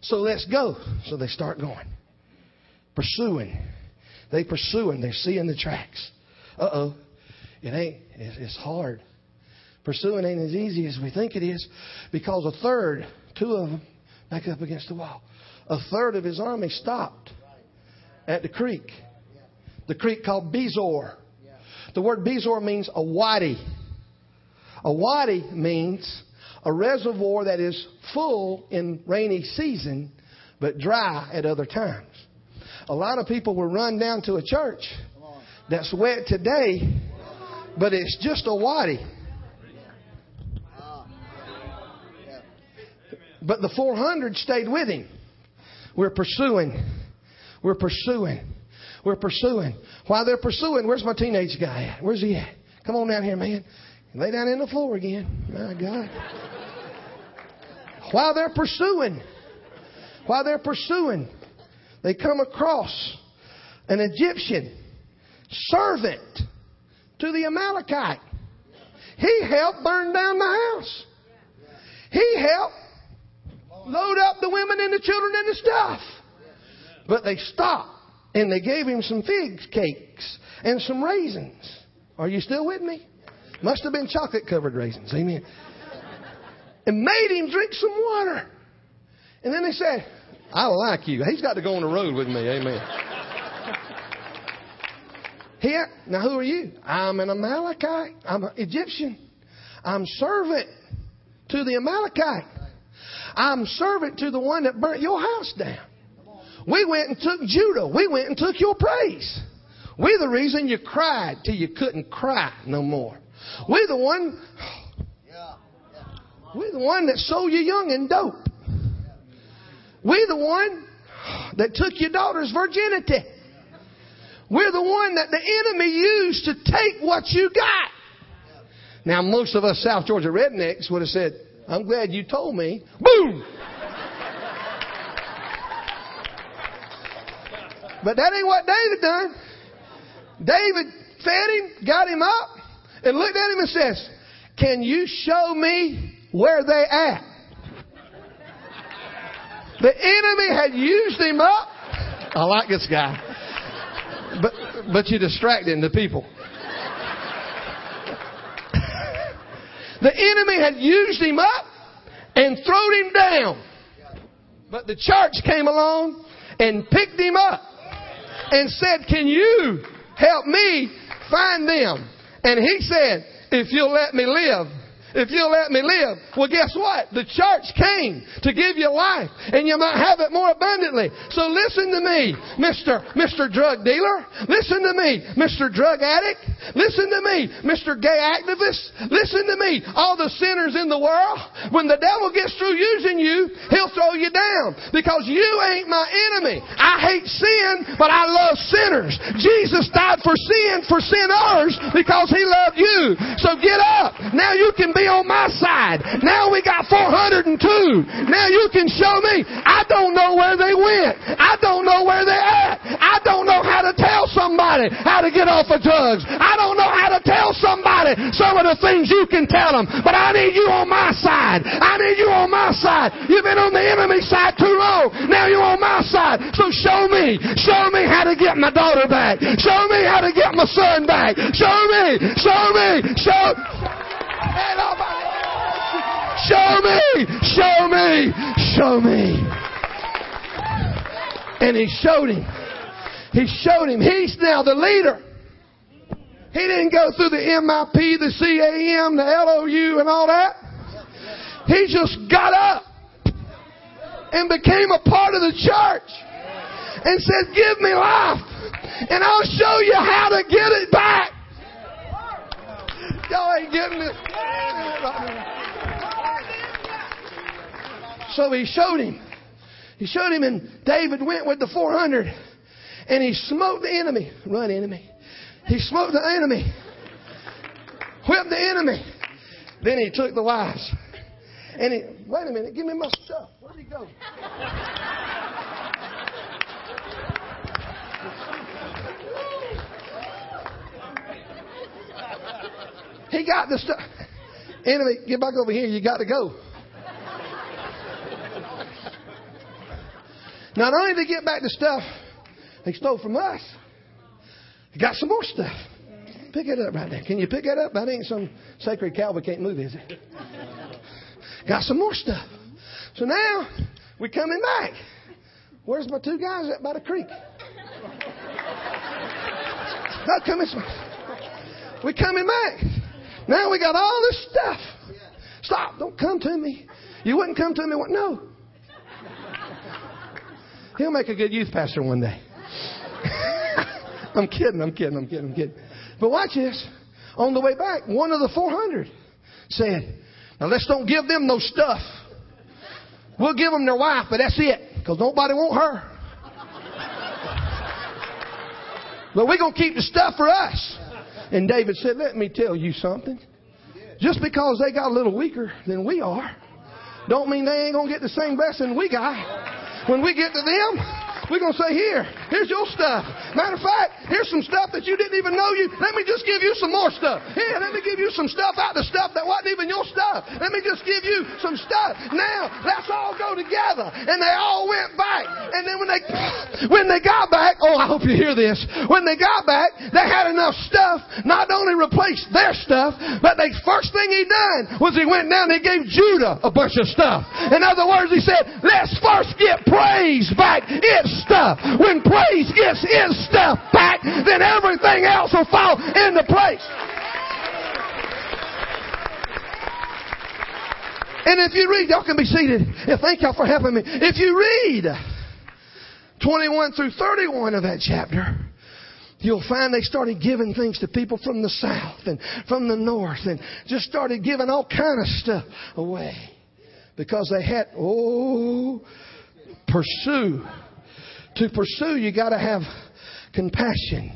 Speaker 1: So let's go. So they start going, pursuing, they pursuing. They're seeing the tracks. Uh oh. It ain't. It's hard. Pursuing ain't as easy as we think it is because a third, two of them, back up against the wall. A third of his army stopped at the creek. The creek called Besor. The word Besor means a wadi. A wadi means a reservoir that is full in rainy season but dry at other times. A lot of people will run down to a church that's wet today, but it's just a wadi. But the 400 stayed with him. We're pursuing. We're pursuing. We're pursuing. While they're pursuing, where's my teenage guy at? Where's he at? Come on down here, man. Lay down in the floor again. My God. While they're pursuing. While they're pursuing they come across an Egyptian servant to the Amalekite. He helped burn down the house. He helped load up the women and the children and the stuff. But they stopped and they gave him some fig cakes and some raisins. Are you still with me? Must have been chocolate covered raisins. Amen. and made him drink some water. And then they said, I like you. He's got to go on the road with me. Amen. Here, now who are you? I'm an Amalekite. I'm an Egyptian. I'm servant to the Amalekite. I'm servant to the one that burnt your house down. We went and took Judah. We went and took your praise. We're the reason you cried till you couldn't cry no more. We're the one, we're the one that sold you young and dope. We're the one that took your daughter's virginity. We're the one that the enemy used to take what you got. Now, most of us South Georgia rednecks would have said, I'm glad you told me. Boom! But that ain't what David done. David fed him, got him up, and looked at him and says, Can you show me where they at? The enemy had used him up. I like this guy. But, but you're distracting the people. the enemy had used him up and thrown him down. But the church came along and picked him up and said, Can you help me find them? And he said, If you'll let me live, if you'll let me live. Well, guess what? The church came to give you life, and you might have it more abundantly. So listen to me, Mr. Mr. Drug Dealer. Listen to me, Mr. Drug Addict. Listen to me, Mr. Gay Activist. Listen to me, all the sinners in the world. When the devil gets through using you, he'll throw you down because you ain't my enemy. I hate sin, but I love sinners. Jesus died for sin, for sinners, because he loved you. So get up. Now you can be on my side. Now we got 402. Now you can show me. I don't know where they went. I don't know where they're at. I don't know how to tell somebody how to get off of drugs. I don't know how to tell somebody some of the things you can tell them. But I need you on my side. I need you on my side. You've been on the enemy side too long. Now you're on my side. So show me. Show me how to get my daughter back. Show me how to get my son back. Show me. Show me. Show. Show me, show me, show me. And he showed him. He showed him. He's now the leader. He didn't go through the MIP, the CAM, the LOU, and all that. He just got up and became a part of the church and said, Give me life, and I'll show you how to get it back. Y'all ain't getting this. So he showed him. He showed him, and David went with the 400, and he smote the enemy. Run, enemy. He smote the enemy, whipped the enemy. Then he took the wives. And he, wait a minute, give me my stuff. Where'd he go? He got the stuff. Enemy, get back over here. You got to go. Not only did he get back the stuff he stole from us, he got some more stuff. Pick it up right there. Can you pick it up? That ain't some sacred cow we can't move, is it? Got some more stuff. So now we're coming back. Where's my two guys at by the creek? Not coming. We're coming back. Now we got all this stuff. Stop. Don't come to me. You wouldn't come to me. What? No. He'll make a good youth pastor one day. I'm kidding. I'm kidding. I'm kidding. I'm kidding. But watch this. On the way back, one of the 400 said, Now let's don't give them no stuff. We'll give them their wife, but that's it. Because nobody want her. But we're going to keep the stuff for us. And David said, Let me tell you something. Just because they got a little weaker than we are, don't mean they ain't going to get the same blessing we got. When we get to them, we're going to say, here, here's your stuff. Matter of fact, here's some stuff that you didn't even know you. Let me just give you some more stuff. Here, let me give you some stuff out of stuff that wasn't even your stuff. Let me just give you some stuff. Now, let's all go together. And they all went back. And then when they, when they got back, oh, I hope you hear this. When they got back, they had enough stuff, not only replaced their stuff, but the first thing he done was he went down and he gave Judah a bunch of stuff. In other words, he said, let's first get praise back. It's stuff, when praise gets its stuff back, then everything else will fall into place. And if you read, y'all can be seated. And thank y'all for helping me. If you read 21 through 31 of that chapter, you'll find they started giving things to people from the south and from the north and just started giving all kind of stuff away because they had, oh, pursue to pursue, you got to have compassion.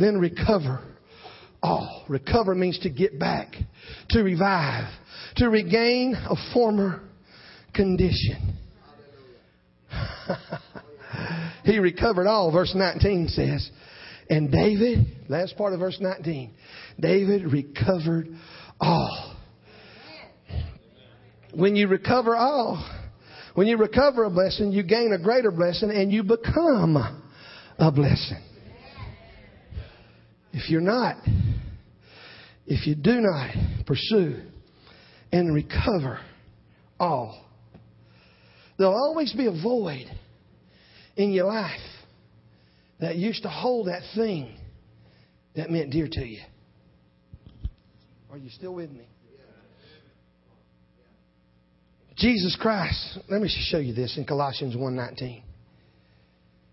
Speaker 1: Then recover all. Recover means to get back, to revive, to regain a former condition. he recovered all, verse 19 says. And David, last part of verse 19, David recovered all. When you recover all, when you recover a blessing, you gain a greater blessing and you become a blessing. If you're not, if you do not pursue and recover all, there'll always be a void in your life that used to hold that thing that meant dear to you. Are you still with me? Jesus Christ, let me show you this in Colossians 1:19.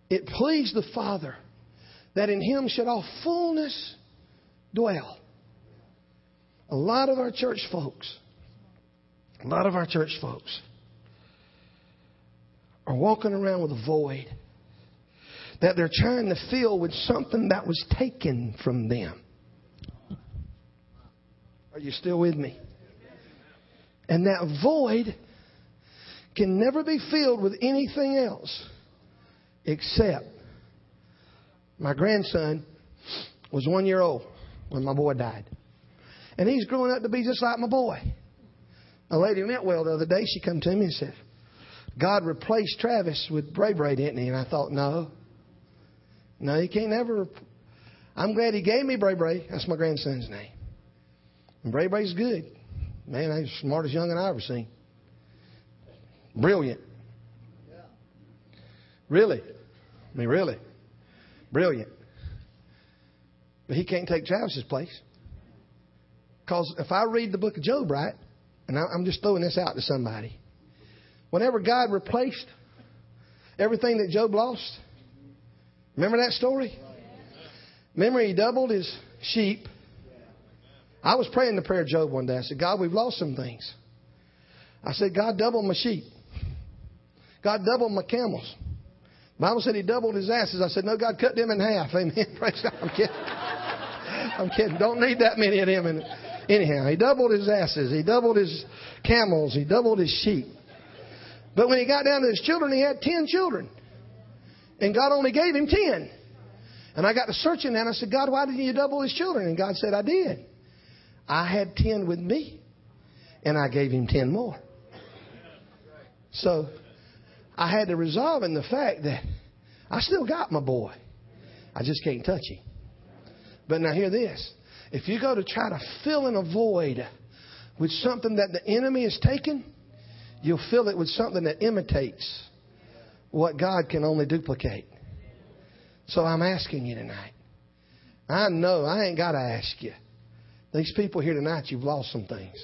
Speaker 1: It pleased the Father that in him should all fullness dwell. A lot of our church folks, a lot of our church folks are walking around with a void that they're trying to fill with something that was taken from them. Are you still with me? And that void can never be filled with anything else except my grandson was one year old when my boy died. And he's growing up to be just like my boy. A lady met well the other day, she come to me and said, God replaced Travis with Bray Bray, didn't he? And I thought, no. No, he can't ever. I'm glad he gave me Bray Bray. That's my grandson's name. And Bray Bray's good. Man, he's the smartest young I ever seen. Brilliant. Really. I mean, really. Brilliant. But he can't take Travis' place. Because if I read the book of Job right, and I'm just throwing this out to somebody, whenever God replaced everything that Job lost, remember that story? Remember, he doubled his sheep. I was praying the prayer of Job one day. I said, God, we've lost some things. I said, God, double my sheep. God doubled my camels. Bible said he doubled his asses. I said, no, God cut them in half. Amen. Praise God. I'm kidding. I'm kidding. Don't need that many of them. In it. Anyhow, he doubled his asses. He doubled his camels. He doubled his sheep. But when he got down to his children, he had ten children. And God only gave him ten. And I got to searching and I said, God, why didn't you double his children? And God said, I did. I had ten with me. And I gave him ten more. So I had to resolve in the fact that I still got my boy. I just can't touch him. But now hear this. If you go to try to fill in a void with something that the enemy has taken, you'll fill it with something that imitates what God can only duplicate. So I'm asking you tonight. I know I ain't got to ask you. These people here tonight, you've lost some things.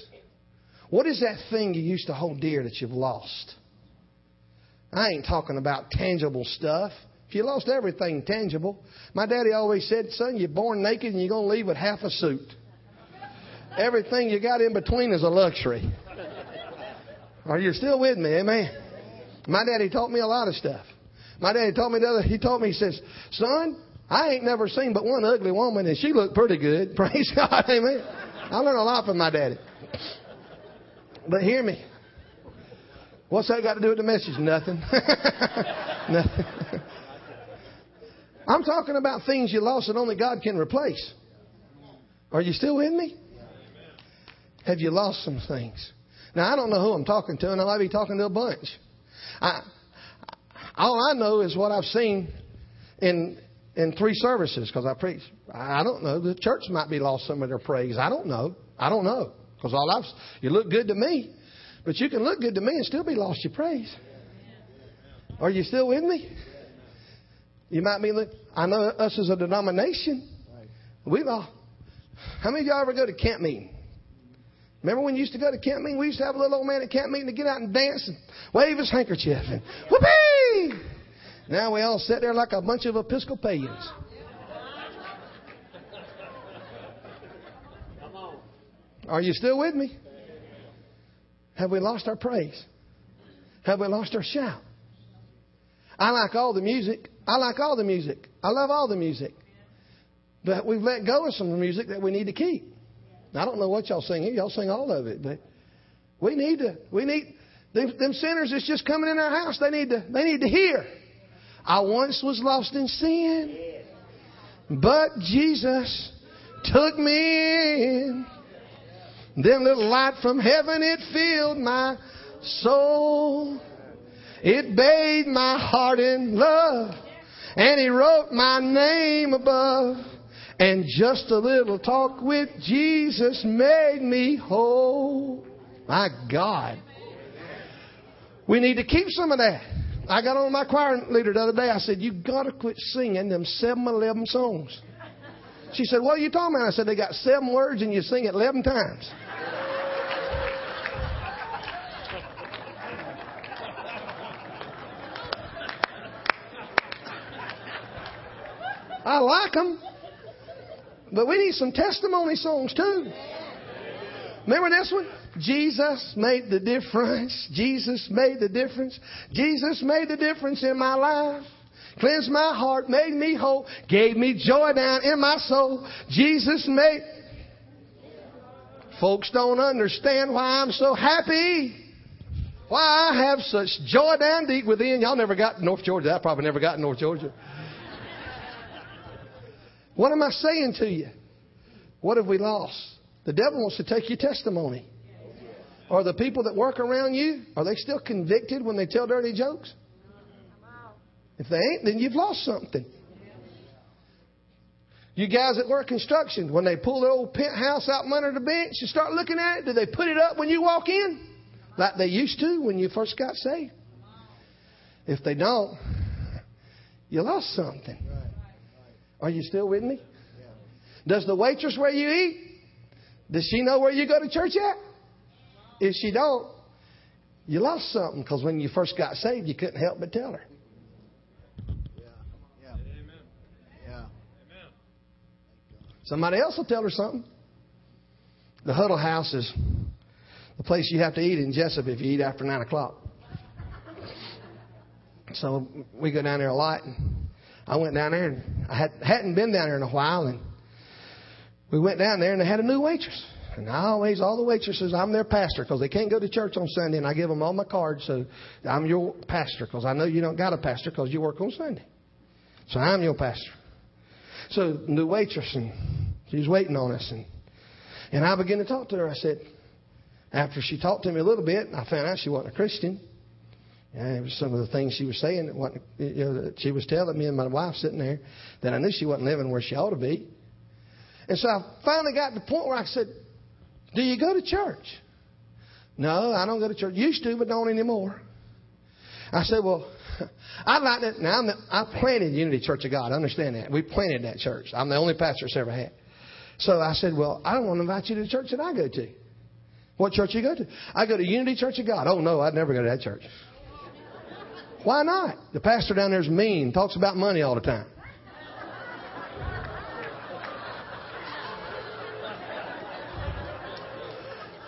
Speaker 1: What is that thing you used to hold dear that you've lost? I ain't talking about tangible stuff. If you lost everything tangible, my daddy always said, son, you're born naked and you're going to leave with half a suit. Everything you got in between is a luxury. Are you still with me? Amen. My daddy taught me a lot of stuff. My daddy told me the other, he taught me, he says, son, I ain't never seen but one ugly woman and she looked pretty good. Praise God. Amen. I learned a lot from my daddy. But hear me. What's that got to do with the message? Nothing. Nothing. I'm talking about things you lost that only God can replace. Are you still with me? Have you lost some things? Now I don't know who I'm talking to, and I might be talking to a bunch. I, all I know is what I've seen in in three services because I preach. I don't know. The church might be lost some of their praise. I don't know. I don't know because all I've you look good to me. But you can look good to me and still be lost your praise. Are you still with me? You might be. I know us as a denomination, we've all. How many of y'all ever go to camp meeting? Remember when you used to go to camp meeting? We used to have a little old man at camp meeting to get out and dance and wave his handkerchief and whoopee! Now we all sit there like a bunch of Episcopalians. Are you still with me? Have we lost our praise? Have we lost our shout? I like all the music. I like all the music. I love all the music. But we've let go of some music that we need to keep. I don't know what y'all sing. Y'all sing all of it, but we need to. We need them, them sinners that's just coming in our house. They need to. They need to hear. I once was lost in sin, but Jesus took me in. Then the light from heaven, it filled my soul. It bathed my heart in love. And he wrote my name above. And just a little talk with Jesus made me whole. My God. We need to keep some of that. I got on my choir leader the other day. I said, you got to quit singing them 7 11 songs. She said, What are you talking about? I said, They got seven words and you sing it 11 times. I like them. But we need some testimony songs too. Remember this one? Jesus made the difference. Jesus made the difference. Jesus made the difference in my life. Cleansed my heart, made me whole, gave me joy down in my soul. Jesus made. Folks don't understand why I'm so happy. Why I have such joy down deep within. Y'all never got North Georgia. I probably never got North Georgia. What am I saying to you? What have we lost? The devil wants to take your testimony. Are the people that work around you, are they still convicted when they tell dirty jokes? If they ain't, then you've lost something. You guys that work construction, when they pull the old penthouse out from under the bench and start looking at it, do they put it up when you walk in? Like they used to when you first got saved. If they don't, you lost something. Are you still with me? Does the waitress where you eat? Does she know where you go to church at? If she don't, you lost something because when you first got saved, you couldn't help but tell her. Yeah. Yeah. Amen. Yeah. Amen. Somebody else will tell her something. The huddle house is the place you have to eat in Jesup if you eat after nine o'clock. so we go down there a lot. And I went down there and I had, hadn't been down there in a while and we went down there and they had a new waitress. And I always, all the waitresses, I'm their pastor because they can't go to church on Sunday and I give them all my cards. So I'm your pastor because I know you don't got a pastor because you work on Sunday. So I'm your pastor. So the waitress and she was waiting on us and, and I began to talk to her. I said, after she talked to me a little bit, I found out she wasn't a Christian. Yeah, it was some of the things she was saying that wasn't, you know, that she was telling me and my wife sitting there that I knew she wasn't living where she ought to be. And so I finally got to the point where I said, Do you go to church? No, I don't go to church. Used to, but don't anymore. I said, Well, I like that. Now, the, i planted Unity Church of God. I understand that. We planted that church. I'm the only pastor it's ever had. So I said, Well, I don't want to invite you to the church that I go to. What church you go to? I go to Unity Church of God. Oh, no, I'd never go to that church. Why not? The pastor down there's mean, talks about money all the time.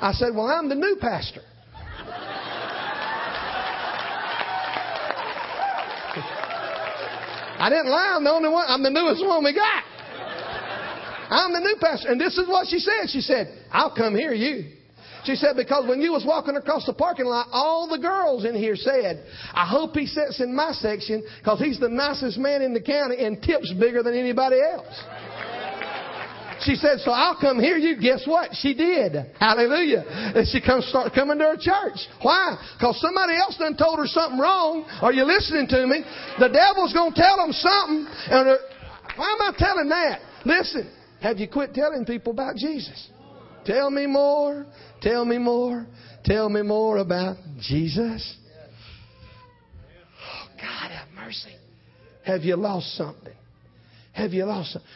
Speaker 1: I said, Well, I'm the new pastor. I didn't lie. I'm the only one. I'm the newest one we got. I'm the new pastor. And this is what she said. She said, I'll come hear you. She said, because when you was walking across the parking lot, all the girls in here said, I hope he sits in my section because he's the nicest man in the county and tips bigger than anybody else. She said, so I'll come hear you. Guess what? She did. Hallelujah. And she comes, start coming to her church. Why? Because somebody else done told her something wrong. Are you listening to me? The devil's going to tell them something. And uh, why am I telling that? Listen, have you quit telling people about Jesus? Tell me more. Tell me more. Tell me more about Jesus. Oh, God have mercy. Have you lost something? Have you lost something?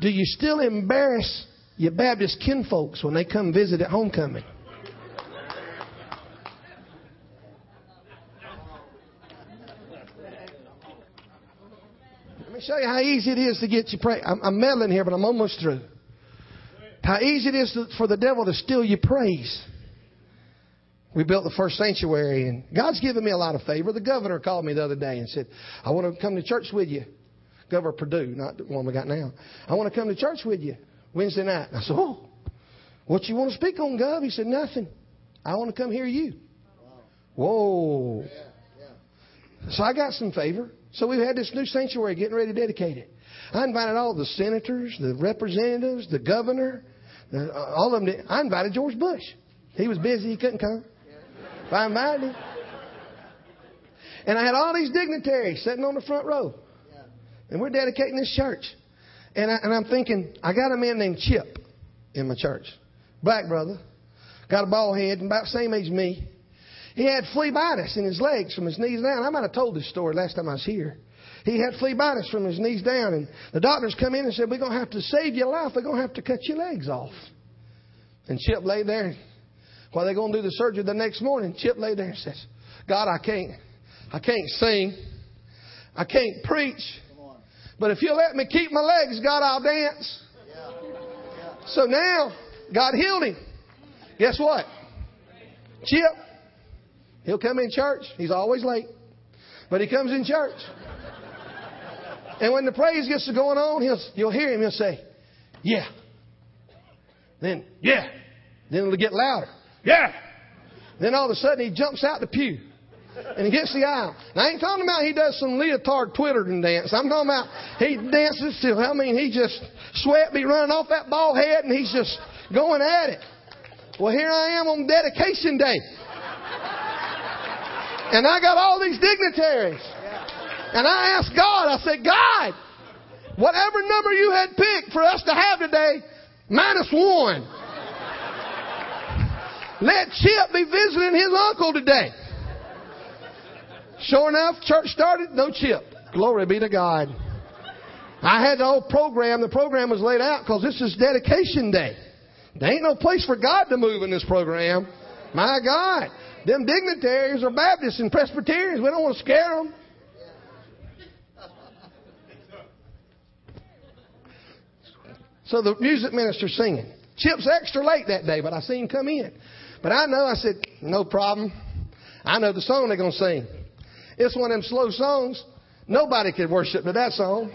Speaker 1: Do you still embarrass your Baptist kinfolks when they come visit at homecoming? Let me show you how easy it is to get you pray. I'm, I'm meddling here, but I'm almost through. How easy it is for the devil to steal your praise. We built the first sanctuary, and God's given me a lot of favor. The governor called me the other day and said, I want to come to church with you. Governor Perdue, not the one we got now. I want to come to church with you Wednesday night. And I said, Oh, what you want to speak on, Gov? He said, Nothing. I want to come hear you. Whoa. So I got some favor. So we've had this new sanctuary getting ready to dedicate it. I invited all the senators, the representatives, the governor, all of them. Did. I invited George Bush. He was busy. He couldn't come. But I invited him. And I had all these dignitaries sitting on the front row. And we're dedicating this church. And, I, am thinking, I got a man named Chip in my church. Black brother. Got a bald head, about the same age as me. He had phlebitis in his legs from his knees down. I might have told this story last time I was here. He had phlebitis from his knees down. And the doctors come in and said, We're going to have to save your life. We're going to have to cut your legs off. And Chip lay there. While they're going to do the surgery the next morning, Chip lay there and says, God, I can't. I can't sing. I can't preach. But if you'll let me keep my legs, God, I'll dance. Yeah. Yeah. So now, God healed him. Guess what? Chip, he'll come in church. He's always late. But he comes in church. And when the praise gets to going on, he'll, you'll hear him. He'll say, Yeah. Then, Yeah. Then it'll get louder. Yeah. Then all of a sudden he jumps out the pew and he gets the aisle. Now, I ain't talking about he does some leotard and dance. I'm talking about he dances till, I mean, he just sweat be running off that bald head and he's just going at it. Well, here I am on dedication day. And I got all these dignitaries. And I asked God, I said, God, whatever number you had picked for us to have today, minus one. Let Chip be visiting his uncle today. Sure enough, church started, no Chip. Glory be to God. I had the whole program. The program was laid out because this is dedication day. There ain't no place for God to move in this program. My God. Them dignitaries are Baptists and Presbyterians. We don't want to scare them. So the music minister's singing. Chip's extra late that day, but I see him come in. But I know, I said, no problem. I know the song they're going to sing. It's one of them slow songs. Nobody could worship to that song.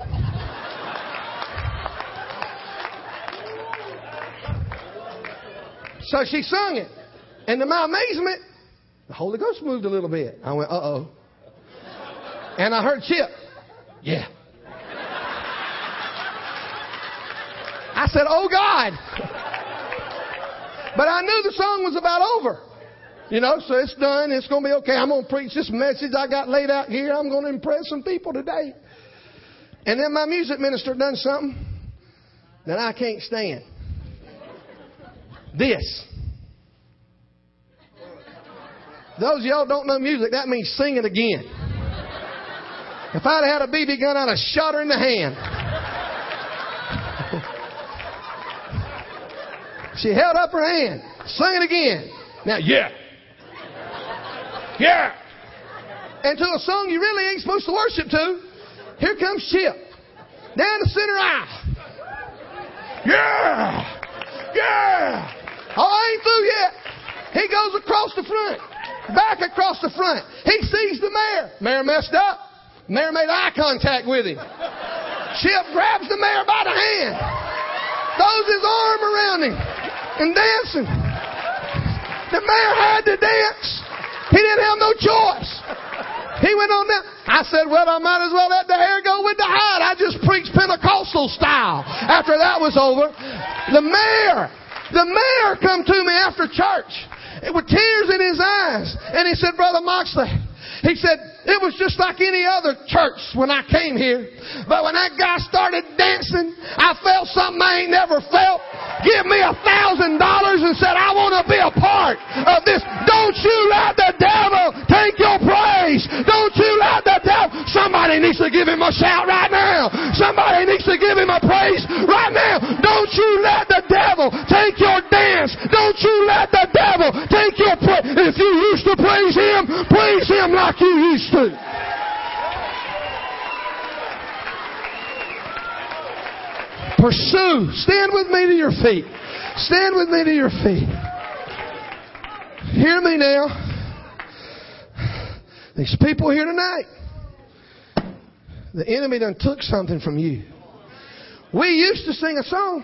Speaker 1: so she sung it. And to my amazement, the Holy Ghost moved a little bit. I went, uh oh. And I heard Chip, yeah. I said, Oh God. But I knew the song was about over. You know, so it's done. It's going to be okay. I'm going to preach this message I got laid out here. I'm going to impress some people today. And then my music minister done something that I can't stand. This. Those of y'all don't know music, that means singing again. If I'd had a BB gun, I'd have shot her in the hand. She held up her hand. Sing it again. Now, yeah. Yeah. And to a song you really ain't supposed to worship to. Here comes Chip. Down the center aisle. Yeah. Yeah. Oh, I ain't through yet. He goes across the front. Back across the front. He sees the mayor. Mayor messed up. Mayor made eye contact with him. Chip grabs the mayor by the hand. Throws his arm around him and dancing. The mayor had to dance. He didn't have no choice. He went on down. I said, well, I might as well let the hair go with the hide. I just preached Pentecostal style. After that was over, the mayor, the mayor come to me after church with tears in his eyes. And he said, Brother Moxley, he said, it was just like any other church when I came here. But when that guy started dancing, I felt something I ain't never felt. Give me a thousand dollars and said, I want to be a part of this. Don't you let the devil take your praise. Don't you let the devil. Somebody needs to give him a shout right now. Somebody needs to give him a praise right now. Don't you let the devil take your dance. Don't you let the devil take your praise. If you used to praise him, praise him like you used to to. Pursue. Stand with me to your feet. Stand with me to your feet. Hear me now. These people here tonight, the enemy done took something from you. We used to sing a song.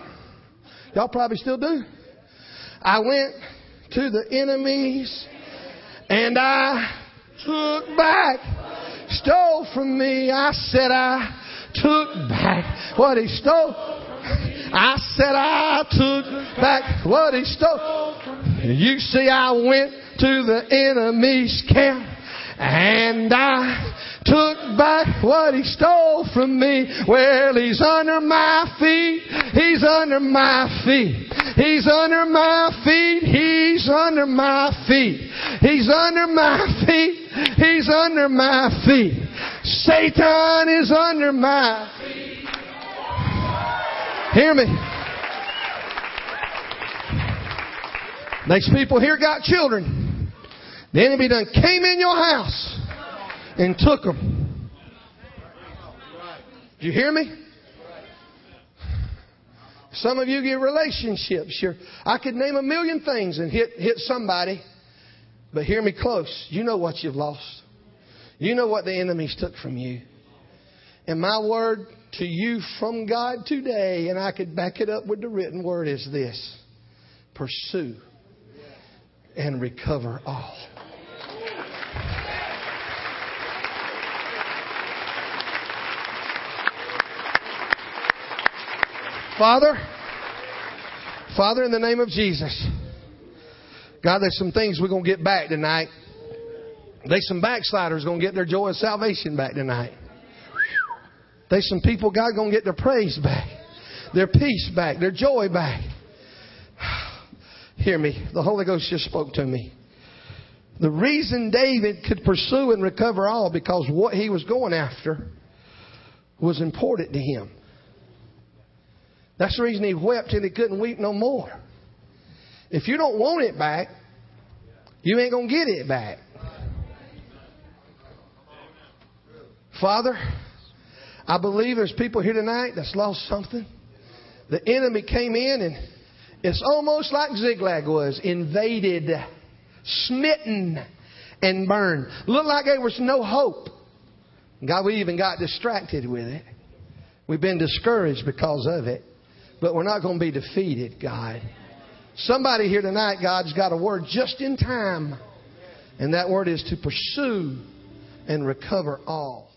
Speaker 1: Y'all probably still do. I went to the enemies and I took back, stole from me. I said I took back what he stole. I said I took back what he stole. You see, I went to the enemy's camp and I took back what he stole from me. Well, he's under my feet. He's under my feet. He's under my feet. He's under my feet. He's under my feet. He's under my feet. Satan is under my feet. Hear me. Makes people here got children. The enemy done came in your house and took them. Do you hear me? Some of you get relationships. You're, I could name a million things and hit, hit somebody but hear me close. You know what you've lost. You know what the enemies took from you. And my word to you from God today, and I could back it up with the written word, is this pursue and recover all. Father, Father, in the name of Jesus. God, there's some things we're going to get back tonight. There's some backsliders going to get their joy and salvation back tonight. There's some people, God, going to get their praise back, their peace back, their joy back. Hear me. The Holy Ghost just spoke to me. The reason David could pursue and recover all because what he was going after was important to him. That's the reason he wept and he couldn't weep no more. If you don't want it back, you ain't going to get it back. Father, I believe there's people here tonight that's lost something. The enemy came in and it's almost like Ziklag was invaded, smitten, and burned. Looked like there was no hope. God, we even got distracted with it. We've been discouraged because of it. But we're not going to be defeated, God. Somebody here tonight, God's got a word just in time. And that word is to pursue and recover all.